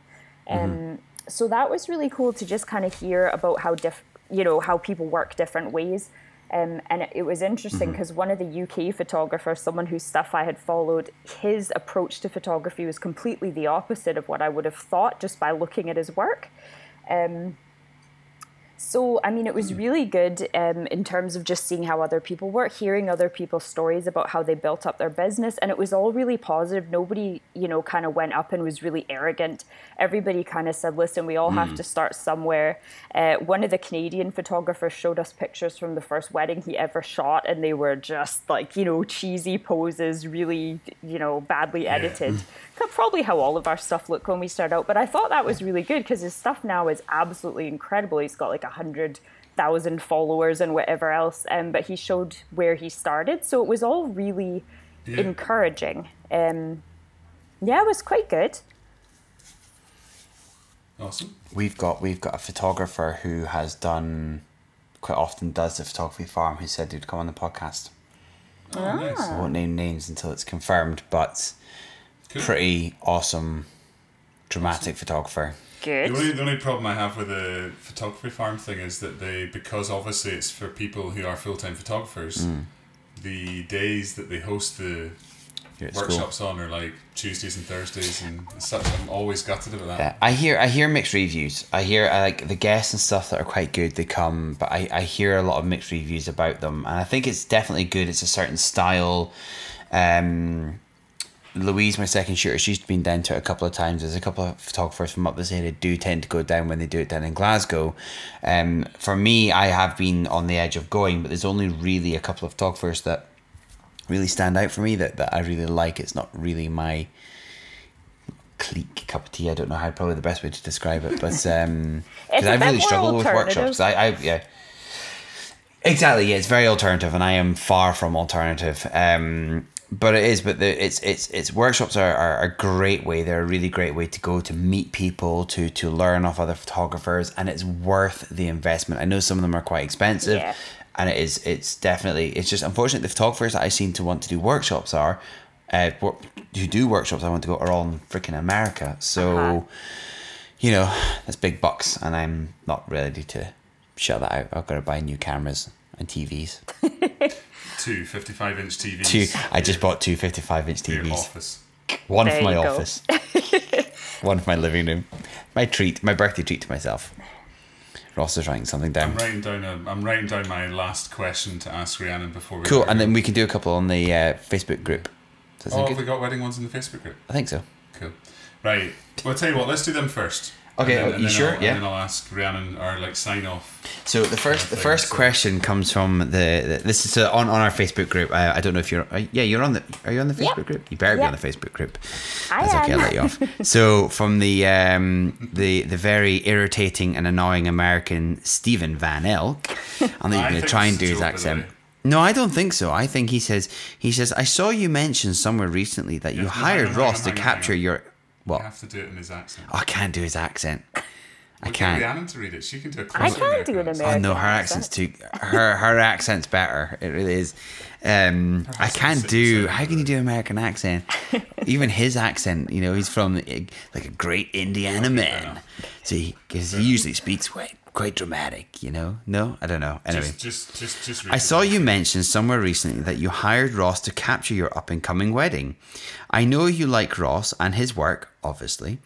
Um, so that was really cool to just kind of hear about how diff- you know how people work different ways. Um, and it, it was interesting because one of the UK photographers, someone whose stuff I had followed, his approach to photography was completely the opposite of what I would have thought just by looking at his work. Um, so, I mean, it was really good um, in terms of just seeing how other people work, hearing other people's stories about how they built up their business. And it was all really positive. Nobody, you know, kind of went up and was really arrogant. Everybody kind of said, listen, we all have to start somewhere. Uh, one of the Canadian photographers showed us pictures from the first wedding he ever shot, and they were just like, you know, cheesy poses, really, you know, badly edited. [LAUGHS] Probably how all of our stuff looked when we started out. But I thought that was really good because his stuff now is absolutely incredible. He's got like a hundred thousand followers and whatever else. Um, but he showed where he started, so it was all really Yeah. encouraging. Um, yeah, it was quite good. Awesome. We've got we've got a photographer who has done quite often does the photography farm who said he'd come on the podcast. Oh, Ah. nice. I won't name names until it's confirmed, but Cool. pretty awesome dramatic photographer. Good. The only, the only problem I have with the photography farm thing is that they, because obviously it's for people who are full time photographers, Mm. the days that they host the Here at school. workshops on are like Tuesdays and Thursdays and such. I'm always gutted about that. Yeah, I hear I hear mixed reviews. I hear I like the guests and stuff that are quite good. They come, but I, I hear a lot of mixed reviews about them, and I think it's definitely good. It's a certain style. Um, Louise, my second shooter, she's been down to it a couple of times. There's a couple of photographers from up this area do tend to go down when they do it down in Glasgow. Um, for me, I have been on the edge of going, but there's only really a couple of photographers that really stand out for me that, that I really like. It's not really my clique cup of tea. I don't know how probably the best way to describe it, but [LAUGHS] um, because I really struggle with workshops. I, I yeah. Exactly, yeah, it's very alternative, and I am far from alternative. Um, but it is, but the, it's it's it's workshops are, are a great way. They're a really great way to go to meet people, to to learn off other photographers, and it's worth the investment. I know some of them are quite expensive, Yeah. and it is it's definitely it's just unfortunate the photographers that I seem to want to do workshops are, uh, who do workshops I want to go are all in freaking America. So, Uh-huh. you know, that's big bucks, and I'm not ready to shut that out. I've got to buy new cameras and TVs. [LAUGHS] Two 55 inch TVs. Two. I just bought two 55 inch for your TVs. office. One There for my office. [LAUGHS] One for my living room. My treat, my birthday treat to myself. Ross is writing something down. I'm writing down a, I'm writing down my last question to ask Rhiannon before we Cool, and then we can do a couple on the uh, Facebook group. Does Oh, have we got wedding ones in the Facebook group? I think so. Cool. Right. Well, I'll tell you what. Let's do them first. Okay, And oh, you and sure? I'll, Yeah. And then I'll ask Rhiannon our like sign off. So the first, the first so- question comes from the, the this is uh, on on our Facebook group. I, I don't know if you're, uh, yeah, you're on the. Are you on the Facebook Yep. group? You better be on the Facebook group. I That's okay. I'll let you off. [LAUGHS] So from the um the the very irritating and annoying American Stephen Van Elk, I'm not even going to try and do his joke, by the accent. No, I don't think so. I think he says he says I saw you mention somewhere recently that you Yeah, hang hired on, Ross hang to on, hang on. capture your You have to do it in his accent. I can't do his accent. [LAUGHS] I can't. Rhiannon to read it. She can do a I close can't do an Oh American no, her accent's too. Her her accent's better. It really is. Um, I can't do. How can you do American accent? [LAUGHS] Even his accent, you know, he's from like a great Indiana man. See, because he usually speaks quite quite dramatic, you know. No, I don't know. Anyway, Just, just, just, just. I saw you mention somewhere recently that you hired Ross to capture your up and coming wedding. I know you like Ross and his work, obviously,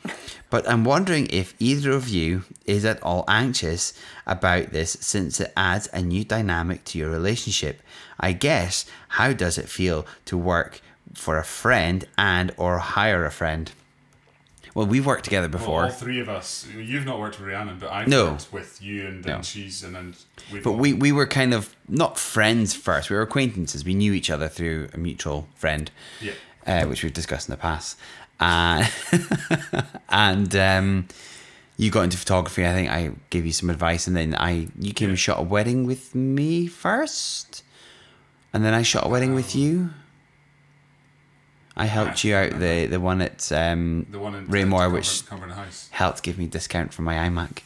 but I'm wondering if either of you is at all anxious about this since it adds a new dynamic to your relationship. I guess, how does it feel to work for a friend and or hire a friend? Well, we've worked together Well, before. all three of us. You've not worked with Rhiannon, but I've No. worked with you, and then No. she's, and then we've. But all- we, we were kind of not friends first. We were acquaintances. We knew each other through a mutual friend. Yeah. uh, which we've discussed in the past. Uh, [LAUGHS] and um, you got into photography. I think I gave you some advice, and then I you came and shot a wedding with me first, and then I shot a wedding with you. I helped you out the the one at um, The one in Raymore, Cumber- which Cumberland House. helped give me discount for my iMac.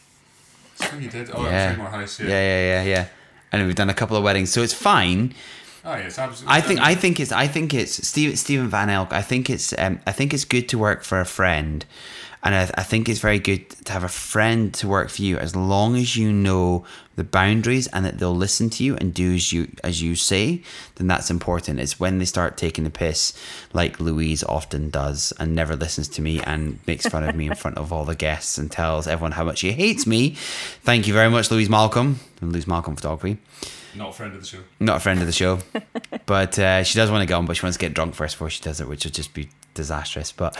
Oh, you did. Oh, yeah. yeah. Raymore House. yeah, Yeah. yeah, yeah, yeah. And we've done a couple of weddings, so it's fine. Oh. It's absolutely. I think I think it's I think it's Steve, Stephen Van Elk. I think it's um, I think it's good to work for a friend, and I, I think it's very good to have a friend to work for you as long as you know the boundaries and that they'll listen to you and do as you as you say. Then that's important. It's when they start taking the piss, like Louise often does, and never listens to me and makes fun of me in front of all the guests and tells everyone how much she hates me. Thank you very much, Louise Malcolm, from Louise Malcolm Photography not a friend of the show. not a friend of the show, [LAUGHS] but uh, she does want to go on, but she wants to get drunk first before she does it, which would just be disastrous. But,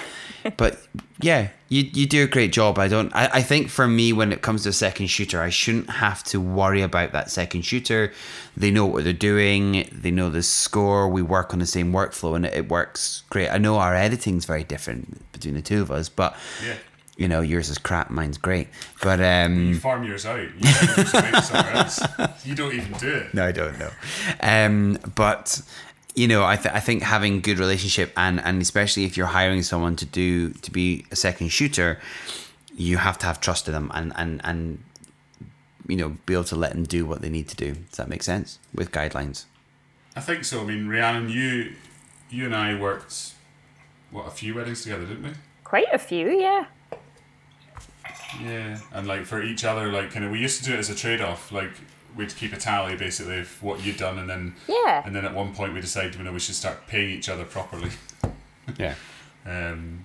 but yeah, you you do a great job. I don't. I, I think for me, when it comes to a second shooter, I shouldn't have to worry about that second shooter. They know what they're doing. They know the score. We work on the same workflow, and it, it works great. I know our editing's very different between the two of us, but. Yeah. You know, yours is crap, mine's great. But um, You farm yours out. You send yours away to somewhere else. You don't even do it. No, I don't know. Um, but you know, I, th- I think having good relationship and and especially if you're hiring someone to do to be a second shooter, you have to have trust in them and and and you know be able to let them do what they need to do. Does that make sense with guidelines? I think so. I mean, Rhiannon, you, you and I worked what a few weddings together, didn't we? Quite a few, yeah. Yeah, and like for each other, like kind of, we used to do it as a trade off. Like we'd keep a tally basically of what you'd done, and then Yeah. and then at one point we decided, you know, we should start paying each other properly. [LAUGHS] Yeah. Um,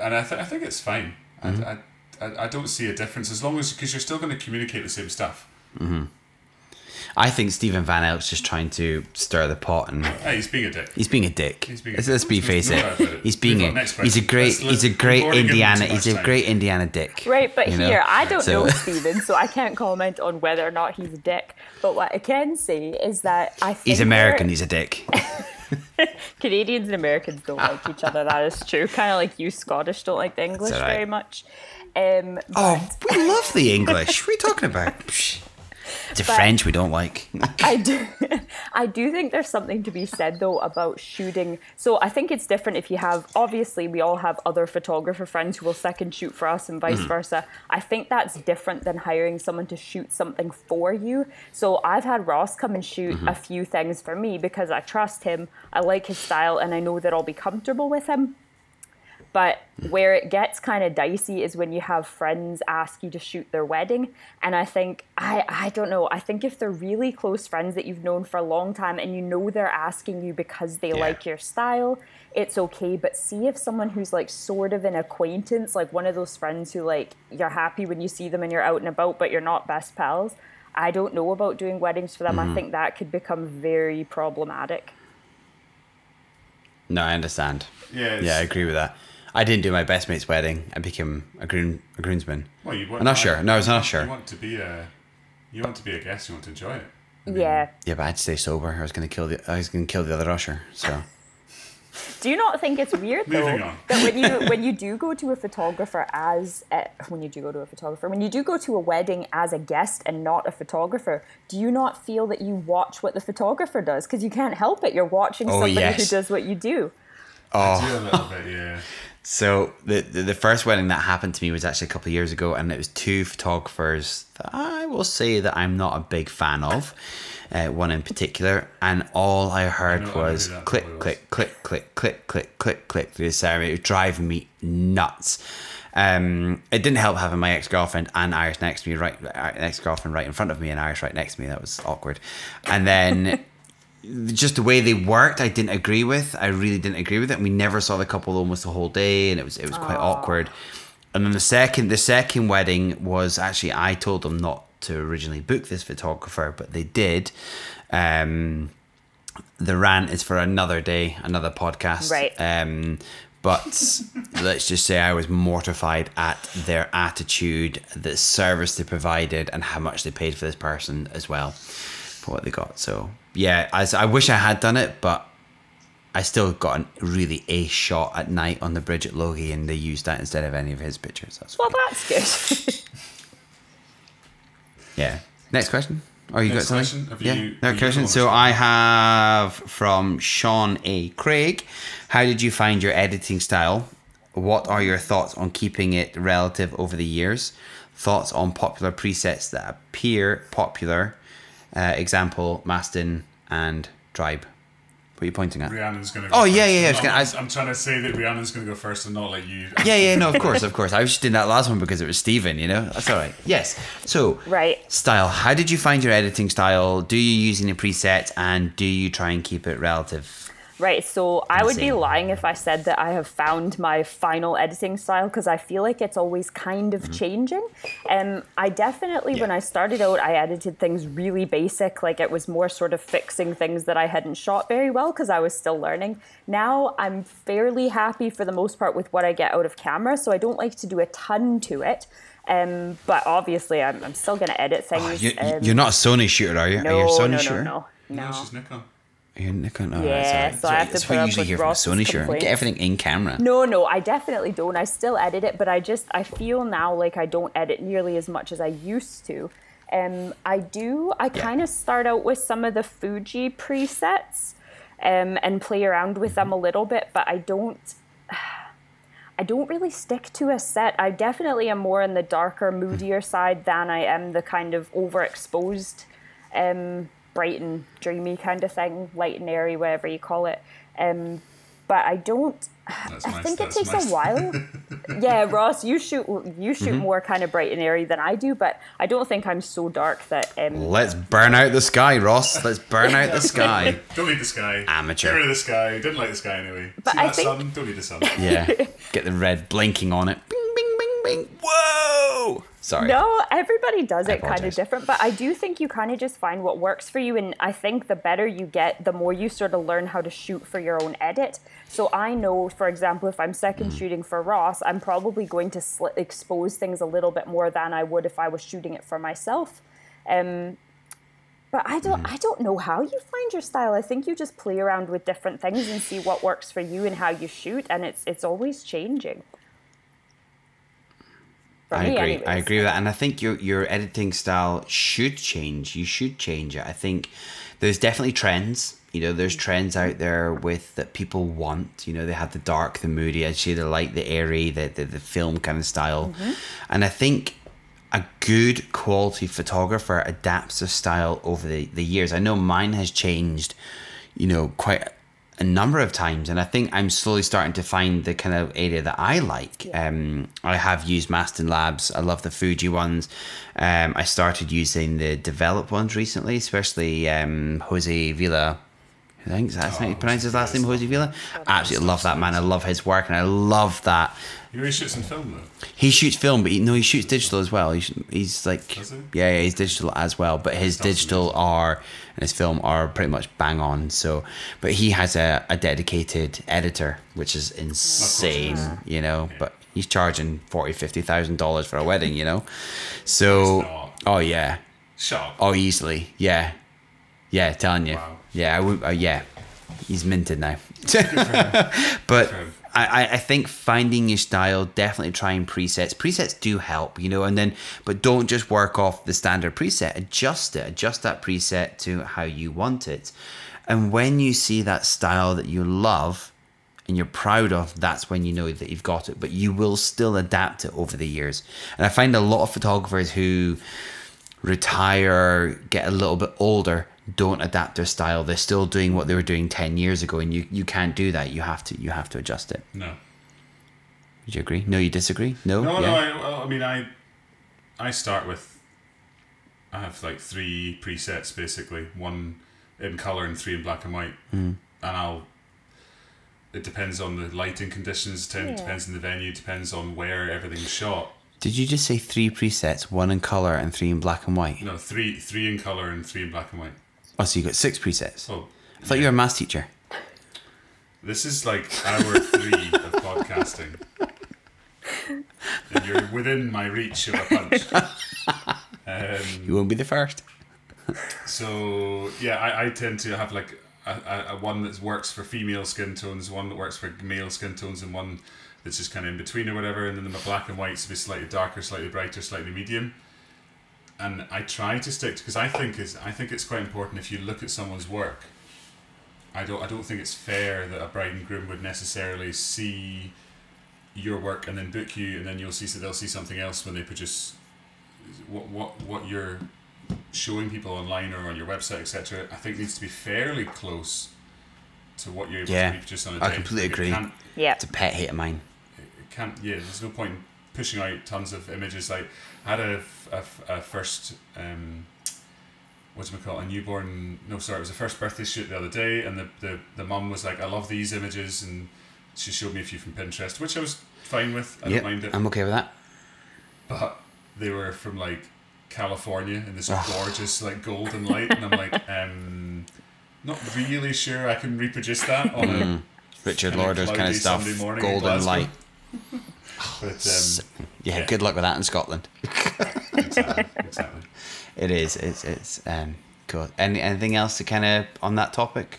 and I, th- I think it's fine. Mm-hmm. I, I, I, I don't see a difference as long as because you're still going to communicate the same stuff. I think Stephen Van Elk's just trying to stir the pot and Hey, he's being a dick. He's being a dick. He's being a let's, dick. let's be There's face it. it. He's being Move a he's a great Let's- he's a let's- great we've Indiana too much he's a time. great Indiana dick. Right, but you know? here, I don't So- know Stephen, so I can't comment on whether or not he's a dick. But what I can say is that I think He's American. He's a dick. [LAUGHS] Canadians and Americans don't like each other. That is true. Kind of like you Scottish don't like the English alright. very much. Um, Oh, we love the English. What are you talking about? [LAUGHS] The French we don't like. [LAUGHS] I do, I do think there's something to be said though about shooting. So I think it's different if you have. Obviously, we all have other photographer friends who will second shoot for us and vice mm. versa. I think that's different than hiring someone to shoot something for you. So I've had Ross come and shoot mm-hmm. a few things for me because I trust him. I like his style, and I know that I'll be comfortable with him. But where it gets kind of dicey is when you have friends ask you to shoot their wedding. And I think, I, I don't know, I think if they're really close friends that you've known for a long time and you know they're asking you because they Yeah. like your style, it's okay. But see if someone who's like sort of an acquaintance, like one of those friends who like you're happy when you see them and you're out and about, but you're not best pals. I don't know about doing weddings for them. I mm-hmm. think that could become very problematic. No, I understand. Yeah, Yeah, I agree with that. I didn't do my best mate's wedding. I became a groom a groomsman. Well, you want, I'm not sure. No, I was not you sure. want to be a, you want to be a guest. You want to enjoy it. Yeah. Yeah, but I'd stay sober. I was gonna kill the I was gonna kill the other usher. So Do you not think it's weird though Moving on. that when you when you do go to a photographer as uh, when you do go to a photographer when you do go to a wedding as a guest and not a photographer, do you not feel that you watch what the photographer does because you can't help it? You're watching Oh, somebody who does what you do. Oh. Do a little bit, yeah. So the, the the first wedding that happened to me was actually a couple of years ago, and it was two photographers that I will say that I'm not a big fan of. Uh, one in particular, and all I heard I I was who click, click, click, click, click, click, click, click through the ceremony. It was driving me nuts. Um, it didn't help having my ex girlfriend and Iris next to me, right, ex girlfriend right in front of me, and Iris right next to me. That was awkward. And then just the way they worked, I didn't agree with. I really didn't agree with it. And we never saw the couple almost the whole day, and it was it was quite awkward. And then the second the second wedding was actually I told them not to originally book this photographer, but they did. Um, the rant is for another day, another podcast. Right. Um, but [LAUGHS] let's just say I was mortified at their attitude, the service they provided, and how much they paid for this person as well for what they got. So yeah, I, I wish I had done it, but I still got a really ace shot at night on the bridge at Logie, and they used that instead of any of his pictures. That's Well, fine. that's good. [LAUGHS] Yeah. Next question. Oh, you Next got something? question. Have yeah. you- Next question. So one? I have from Sean A. Craig. How did you find your editing style? What are your thoughts on keeping it relative over the years? Thoughts on popular presets that appear popular? Uh, example: Mastin and Tribe. What are you pointing at? Rhiannon's gonna. Oh, go yeah, first. yeah, yeah, I was I'm, gonna- I was- I'm trying to say that Rhiannon's gonna go first and not let you. Yeah, yeah, no, of course, of course. I was just doing that last one because it was Steven, you know? That's all right. Yes. So, Right. Style. How did you find your editing style? Do you use any presets and do you try and keep it relative? Right, so I would be lying if I said that I have found my final editing style because I feel like it's always kind of changing. Um, I definitely, when I started out, I edited things really basic, like it was more sort of fixing things that I hadn't shot very well because I was still learning. Now I'm fairly happy for the most part with what I get out of camera, so I don't like to do a ton to it. Um, but obviously, I'm, I'm still going to edit things. Oh, you, um, you're not a Sony shooter, are you? no, are you a Sony no, no, shooter? no, no, No, she's Nikon. You're. Oh, Yeah, that's so I right. have to put up usually with hear from Ross's Sony complaints. Get everything in camera. No, no, I definitely don't. I still edit it, but I just I feel now like I don't edit nearly as much as I used to. Um, I do. I Yeah. kind of start out with some of the Fuji presets, um, and play around with them a little bit, but I don't. [SIGHS] I don't really stick to a set. I definitely am more on the darker, moodier side than I am the kind of overexposed, um, bright and dreamy kind of thing, light and airy, whatever you call it. Um, but I don't. That's I my- think it takes my- a while. [LAUGHS] yeah, Ross, you shoot you shoot Mm-hmm. more kind of bright and airy than I do, but I don't think I'm so dark that. Um, Let's burn out the sky, Ross. Let's burn out the [LAUGHS] sky. [LAUGHS] Don't need the sky. Amateur. Get rid of the sky. Didn't like the sky anyway. But See I that think- sun? Don't need the sun. Yeah. Get the red blinking on it. Bing, bing, bing, bing. Whoa! Sorry. No, everybody does I it kind of different, but I do think you kind of just find what works for you. And I think the better you get, the more you sort of learn how to shoot for your own edit. So I know, for example, if I'm second Mm. shooting for Ross, I'm probably going to sli expose things a little bit more than I would if I was shooting it for myself. Um, but I don't, Mm. I don't know how you find your style. I think you just play around with different things and see what works for you and how you shoot, and it's it's always changing. I agree. I agree with that, and I think your your editing style should change. You should change it. I think there's definitely trends. You know, there's trends out there with that people want. You know, they have the dark, the moody, I say the light, the airy, the the, the film kind of style, and I think a good quality photographer adapts a style over the, the years. I know mine has changed, you know, quite a number of times, and I think I'm slowly starting to find the kind of area that I like. Um, I have used Mastin Labs. I love the Fuji ones. Um, I started using the developed ones recently, especially um, Jose Villa. Oh, I think that's how you Oh, pronounce his last name, Jose Jose Villa. Absolutely love that man. I love his work, and I love that He always shoot some film though. he shoots film, but he, no, he shoots digital as well. He's, he's like, he? yeah, yeah, he's digital as well. But his digital are and his film are pretty much bang on. So, but he has a, a dedicated editor, which is insane, you know. But he's charging forty, fifty thousand dollars for a wedding, you know. So, oh yeah, Shut up. oh easily, yeah, yeah, telling you, Wow. Yeah, I would, uh, yeah, he's minted now. [LAUGHS] but Good for him. I, I- I think finding your style definitely trying presets. Presets do help, you know, and then but don't just work off the standard preset. Adjust it. Adjust that preset to how you want it. And when you see that style that you love and you're proud of, that's when you know that you've got it. But you will still adapt it over the years. And I find a lot of photographers who retire, get a little bit older, don't adapt their style. They're still doing what they were doing ten years ago, and you, you can't do that. You have to you have to adjust it. No. Would you agree? No, you disagree? No, No, yeah. no. I, well, I mean, I, I start with. I have like three presets basically. One in color and three in black and white, Hmm. and I'll. It depends on the lighting conditions. Ten Yeah. depends on the venue. Depends on where everything's shot. Did you just say three presets, one in color and three in black and white? No, three three in color and three in black and white. Oh, so you got six presets. Oh, I thought you were a maths teacher. This is like hour three of podcasting. And you're within my reach of a punch. [LAUGHS] Um, You won't be the first. so yeah, I, I tend to have like a, a, one that works for female skin tones, one that works for male skin tones, and one that's just kind of in between or whatever. And then the black and whites to be slightly darker, slightly brighter, slightly medium. And I try to stick to because I think is I think it's quite important if you look at someone's work. I don't I don't think it's fair that a bride and groom would necessarily see your work and then book you, and then you'll see so they'll see something else when they produce what what what you're showing people online or on your website, etc. I think needs to be fairly close to what you're able Yeah, to reproduce on a I day. completely Like, agree. Yeah. It's a pet hate of mine. it can't yeah there's no point in pushing out tons of images like I had a, a, a first um what's it called? A newborn no sorry it was a first birthday shoot the other day and the, the, the mum was like I love these images and she showed me a few from Pinterest which I was fine with. I Yep, don't mind it. I'm okay with that. but they were from like California in this gorgeous like golden light and I'm like [LAUGHS] um not really sure I can reproduce that on a Richard Kinda Lauder's kind of stuff, Sunday morning in golden light. [LAUGHS] but um, yeah, yeah. good luck with that in Scotland. [LAUGHS] exactly, exactly. It is. It's it's um cool. Any anything else to kind of on that topic?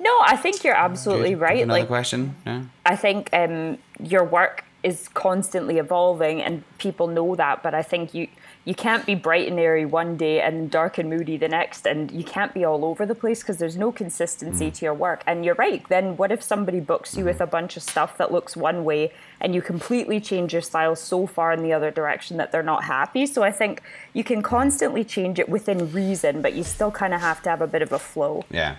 No, I think you're absolutely Good. right. Another Like question? No. I think um, your work is constantly evolving, and people know that. But I think you you can't be bright and airy one day and dark and moody the next, and you can't be all over the place because there's no consistency mm. to your work. And you're right. Then what if somebody books you with mm-hmm. a bunch of stuff that looks one way, and you completely change your style so far in the other direction that they're not happy? So I think you can constantly change it within reason, but you still kind of have to have a bit of a flow. Yeah.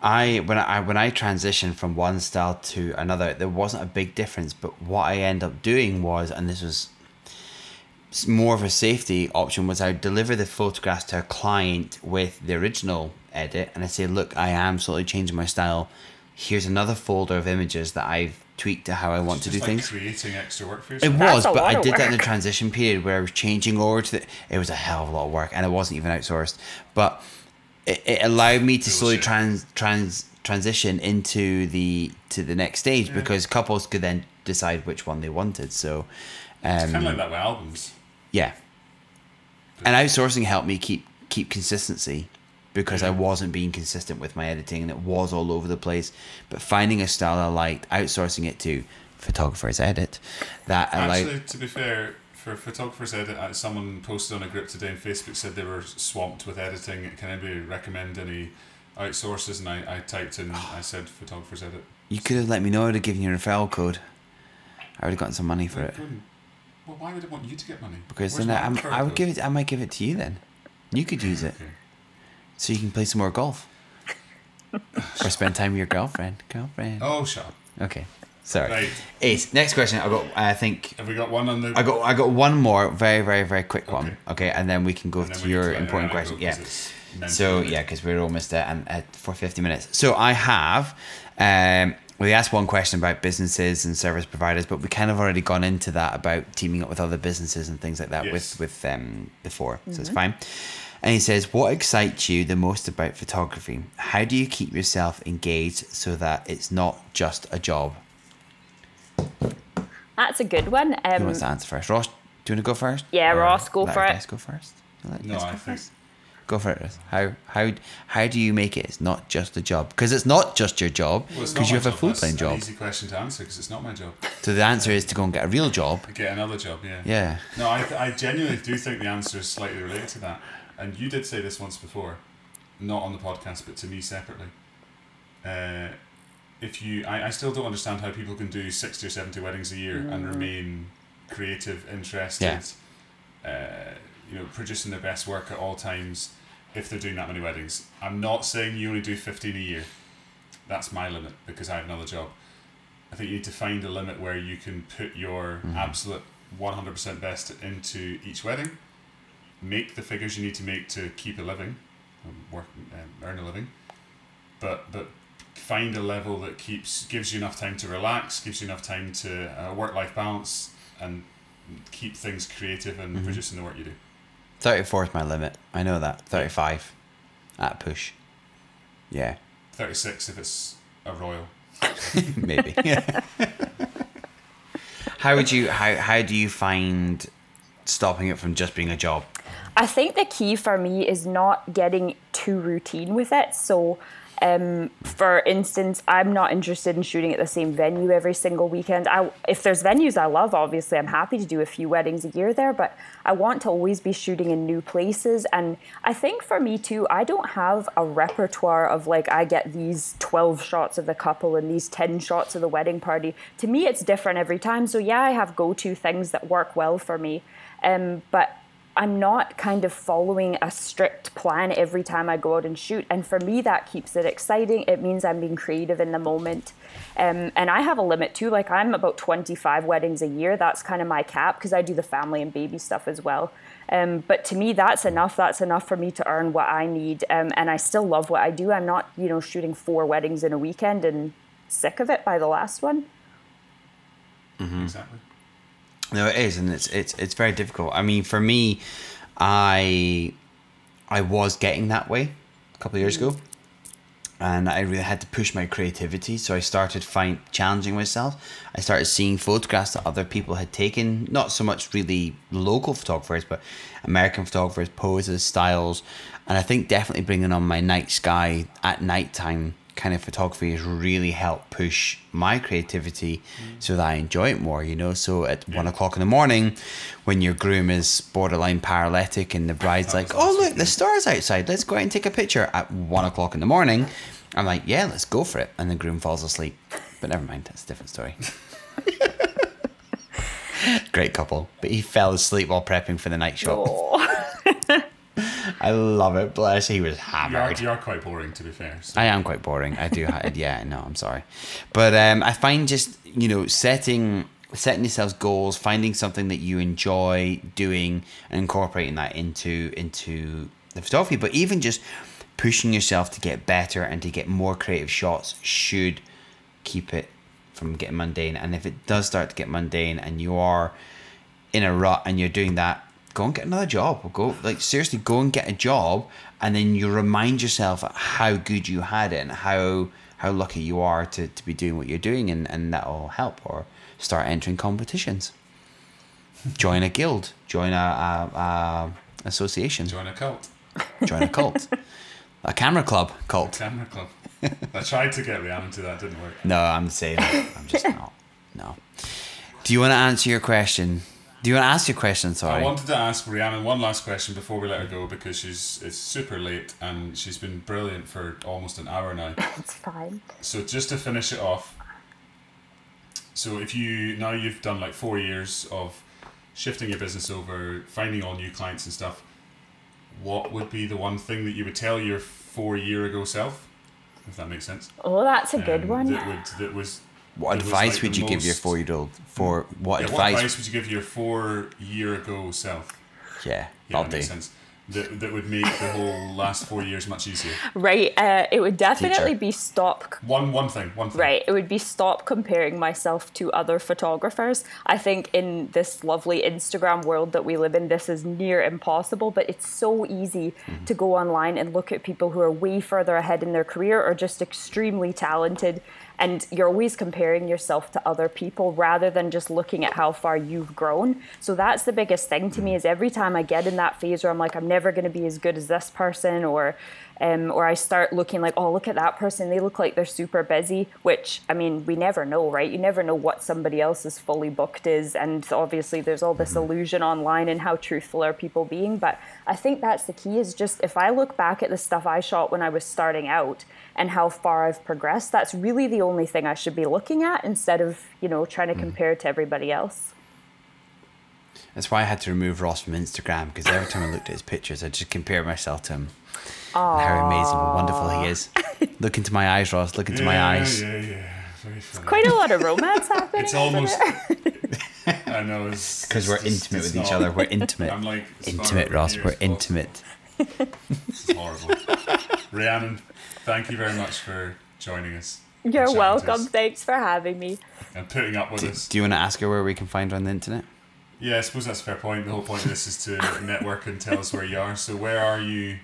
I when I when I transitioned from one style to another, there wasn't a big difference. But what I end up doing was, and this was more of a safety option, was I would deliver the photographs to a client with the original edit, and I say, look, I am slowly changing my style. Here's another folder of images that I've tweaked to how I want to Just do like things. creating extra work for It yourself. That's was, but I of did that in the transition period where I was changing over to the. It was a hell of a lot of work, and it wasn't even outsourced. But it, it allowed me to slowly Bullshit. trans trans transition into the to the next stage because couples could then decide which one they wanted. So, um, kind of like that with albums. Yeah, and outsourcing helped me keep keep consistency because I wasn't being consistent with my editing and it was all over the place. But finding a style I liked, outsourcing it to photographers edit that allowed. Actually, to be fair, for photographers edit, uh, someone posted on a group today on Facebook said they were swamped with editing. Can anybody recommend any outsources? And I, I typed in, [SIGHS] I said photographers edit. You could have let me know. I would have given you a referral code. I would have gotten some money for it Good. Well, why would I want you to get money? because Where's then I, I'm, I would give it. I might give it to you then. You could use it Okay. so you can play some more golf [LAUGHS] or spend time with your girlfriend. Girlfriend. Oh, shut up. Okay, sorry. Right. Ace. Next question. I got. I think Have we got one on the? I got. I got one more. Very, very, very quick one. Okay. Okay, and then we can go to your to important question. go Yeah. 'cause it's mental, So yeah, because we're almost at, um, at for fifty minutes. So I have. Um, we asked one question about businesses and service providers, but we kind of already gone into that about teaming up with other businesses and things like that Yes. with with um before. So it's fine. And he says, "What excites you the most about photography? How do you keep yourself engaged so that it's not just a job?" That's a good one. Who Um, wants to answer first? Ross, do you want to go first? Yeah, Or Ross, go let for it. Guys go first. Let No, I go think- first. Go for it. How how how do you make it? It's not just a job because it's not just your job Well, it's because not you my have a full That's time an job. easy question to answer because it's not my job. So the answer is to go and get a real job. Get another job, yeah. Yeah. No, I, I genuinely do think the answer is slightly related to that. And you did say this once before, not on the podcast, but to me separately. Uh, if you, I, I still don't understand how people can do 60 or 70 weddings a year and remain creative, interested, uh, you know, producing their best work at all times if they're doing that many weddings. I'm not saying you only do 15 a year. That's my limit because I have another job. I think you need to find a limit where you can put your absolute 100% best into each wedding, make the figures you need to make to keep a living, um, work, um, earn a living, but but find a level that keeps gives you enough time to relax, gives you enough time to uh, work life balance, and keep things creative and producing the work you do. Thirty four is my limit. I know that. Thirty five, at a push. Yeah, 36 if it's a royal. [LAUGHS] [LAUGHS] maybe. how would you how how do you find stopping it from just being a job? I think the key for me is not getting too routine with it. So, um, for instance, I'm not interested in shooting at the same venue every single weekend. I, if there's venues I love, obviously I'm happy to do a few weddings a year there, but I want to always be shooting in new places. And I think for me too, I don't have a repertoire of like, I get these 12 shots of the couple and these 10 shots of the wedding party. To me, it's different every time. So, yeah, I have go to things that work well for me. Um, but I'm not kind of following a strict plan every time I go out and shoot. And for me, that keeps it exciting. It means I'm being creative in the moment. Um, and I have a limit too. Like I'm about 25 weddings a year. That's kind of my cap because I do the family and baby stuff as well. Um, but to me, that's enough. That's enough for me to earn what I need. Um, and I still love what I do. I'm not, you know, shooting four weddings in a weekend and sick of it by the last one. Mm-hmm. Exactly. No, it is, and it's it's it's very difficult. I mean, for me, I I was getting that way a couple of years mm. ago, and I really had to push my creativity. So I started find challenging myself. I started seeing photographs that other people had taken, not so much really local photographers, but American photographers, poses, styles, and I think definitely bringing on my night sky at nighttime kind of photography has really helped push my creativity mm. so that I enjoy it more, you know. So at yeah. one o'clock in the morning, when your groom is borderline paralytic and the bride's [LAUGHS] like, Oh, look, the stars outside, let's go out and take a picture at one o'clock in the morning, I'm like, Yeah, let's go for it. And the groom falls asleep. But never mind, that's a different story. [LAUGHS] Great couple. But he fell asleep while prepping for the night shot. [LAUGHS] I love it. Bless. He was hammered. You are, you are quite boring, to be fair. So. I am quite boring. I do. yeah. No, I'm sorry, but um, I find just you know setting setting yourselves goals, finding something that you enjoy doing, and incorporating that into into the photography. But even just pushing yourself to get better and to get more creative shots should keep it from getting mundane. And if it does start to get mundane, and you are in a rut and you're doing that go and get another job. Or go like seriously, go and get a job, and then you remind yourself how good you had it and how how lucky you are to, to be doing what you're doing, and and that'll help. Or start entering competitions. join a guild. Join a, a, a association. Join a cult. Join a cult. a camera club cult. A camera club. I tried to get Rhiannon to that, didn't work. No, I'm saying I'm just not. No. Do you want to answer your question? Do you want to ask your question? Sorry. I wanted to ask Rhiannon one last question before we let her go because she's it's super late and she's been brilliant for almost an hour now. [LAUGHS] It's fine. So just to finish it off. So if you now you've done like four years of shifting your business over, finding all new clients and stuff, what would be the one thing that you would tell your four year ago self? If that makes sense. Oh, that's a um, good one. That would that was what advice like would you most, give your four year old? For what yeah, advice? What advice would you give your four year ago self? Yeah, yeah that makes sense. That, that would make the whole last four years much easier. Right. Uh, it would definitely Teacher. be stop. One one thing. One thing. Right. It would be stop comparing myself to other photographers. I think in this lovely Instagram world that we live in, this is near impossible. But it's so easy mm-hmm. to go online and look at people who are way further ahead in their career or just extremely talented and you're always comparing yourself to other people rather than just looking at how far you've grown. So that's the biggest thing to me is every time i get in that phase where i'm like i'm never going to be as good as this person or um, or I start looking like, oh, look at that person. They look like they're super busy, which, I mean, we never know, right? You never know what somebody else's fully booked is. And obviously, there's all this illusion online and how truthful are people being. But I think that's the key is just if I look back at the stuff I shot when I was starting out and how far I've progressed, that's really the only thing I should be looking at instead of, you know, trying to mm. compare to everybody else. That's why I had to remove Ross from Instagram because every time I looked at his pictures, I just compare myself to him. Aww. how amazing and wonderful he is. look into my eyes, Ross. Look into yeah, my eyes. Yeah, yeah, Very funny. Quite a lot of romance [LAUGHS] happening. It's almost. [LAUGHS] I know because we're intimate with not, each other. We're [LAUGHS] intimate. I'm like intimate, Ross. We're intimate. this is horrible. Rhiannon, thank you very much for joining us. You're welcome. Thanks for having me. And putting up with do, us. Do you want to ask her where we can find her on the internet? Yeah, I suppose that's a fair point. The whole point of this is to network and tell us where you are. So where are you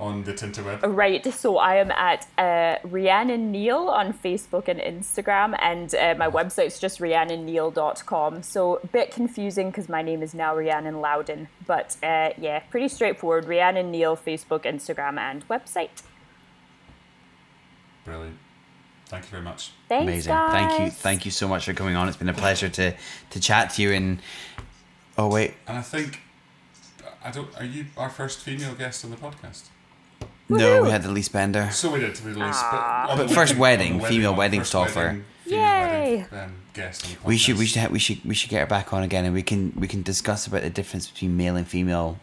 on the Tinterweb? Right, so I am at uh, Rhiannon Neale on Facebook and Instagram, and uh, my website's just rhiannoneale.com. So a bit confusing because my name is now Rhiannon Loudon, but uh, yeah, pretty straightforward. Rhiannon Neale, Facebook, Instagram, and website. Brilliant. Thank you very much. Thanks, Amazing. guys. Thank you. Thank you so much for coming on. It's been a pleasure to to chat to you. And oh wait, And I think I don't. Are you our first female guest on the podcast? No, we had the least bender. So we did to be released, but, on But first wedding- wedding, on the female one, wedding first stopper. wedding, female Yay. wedding, um, guest on the. We should we should ha- we should we should get her back on again, and we can we can discuss about the difference between male and female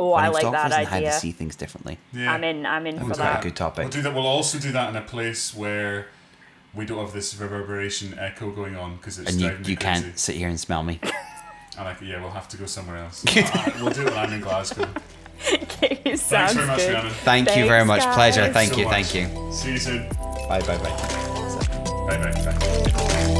Oh, I wedding like stoppers that and how idea. to see things differently. Yeah. I'm in. I'm in That for was quite a good topic. We'll do that. We'll also do that in a place where we don't have this reverberation echo going on because it's And you driving me you crazy. can't sit here and smell me. And I, yeah, we'll have to go somewhere else. Uh, [LAUGHS] we'll do it when I'm in Glasgow. Okay, Thanks sounds very much, good. Rhiannon. Thank you very Thanks, much. Pleasure. Thank So you. much. Thank you. See you soon. Bye bye bye. Bye bye. bye.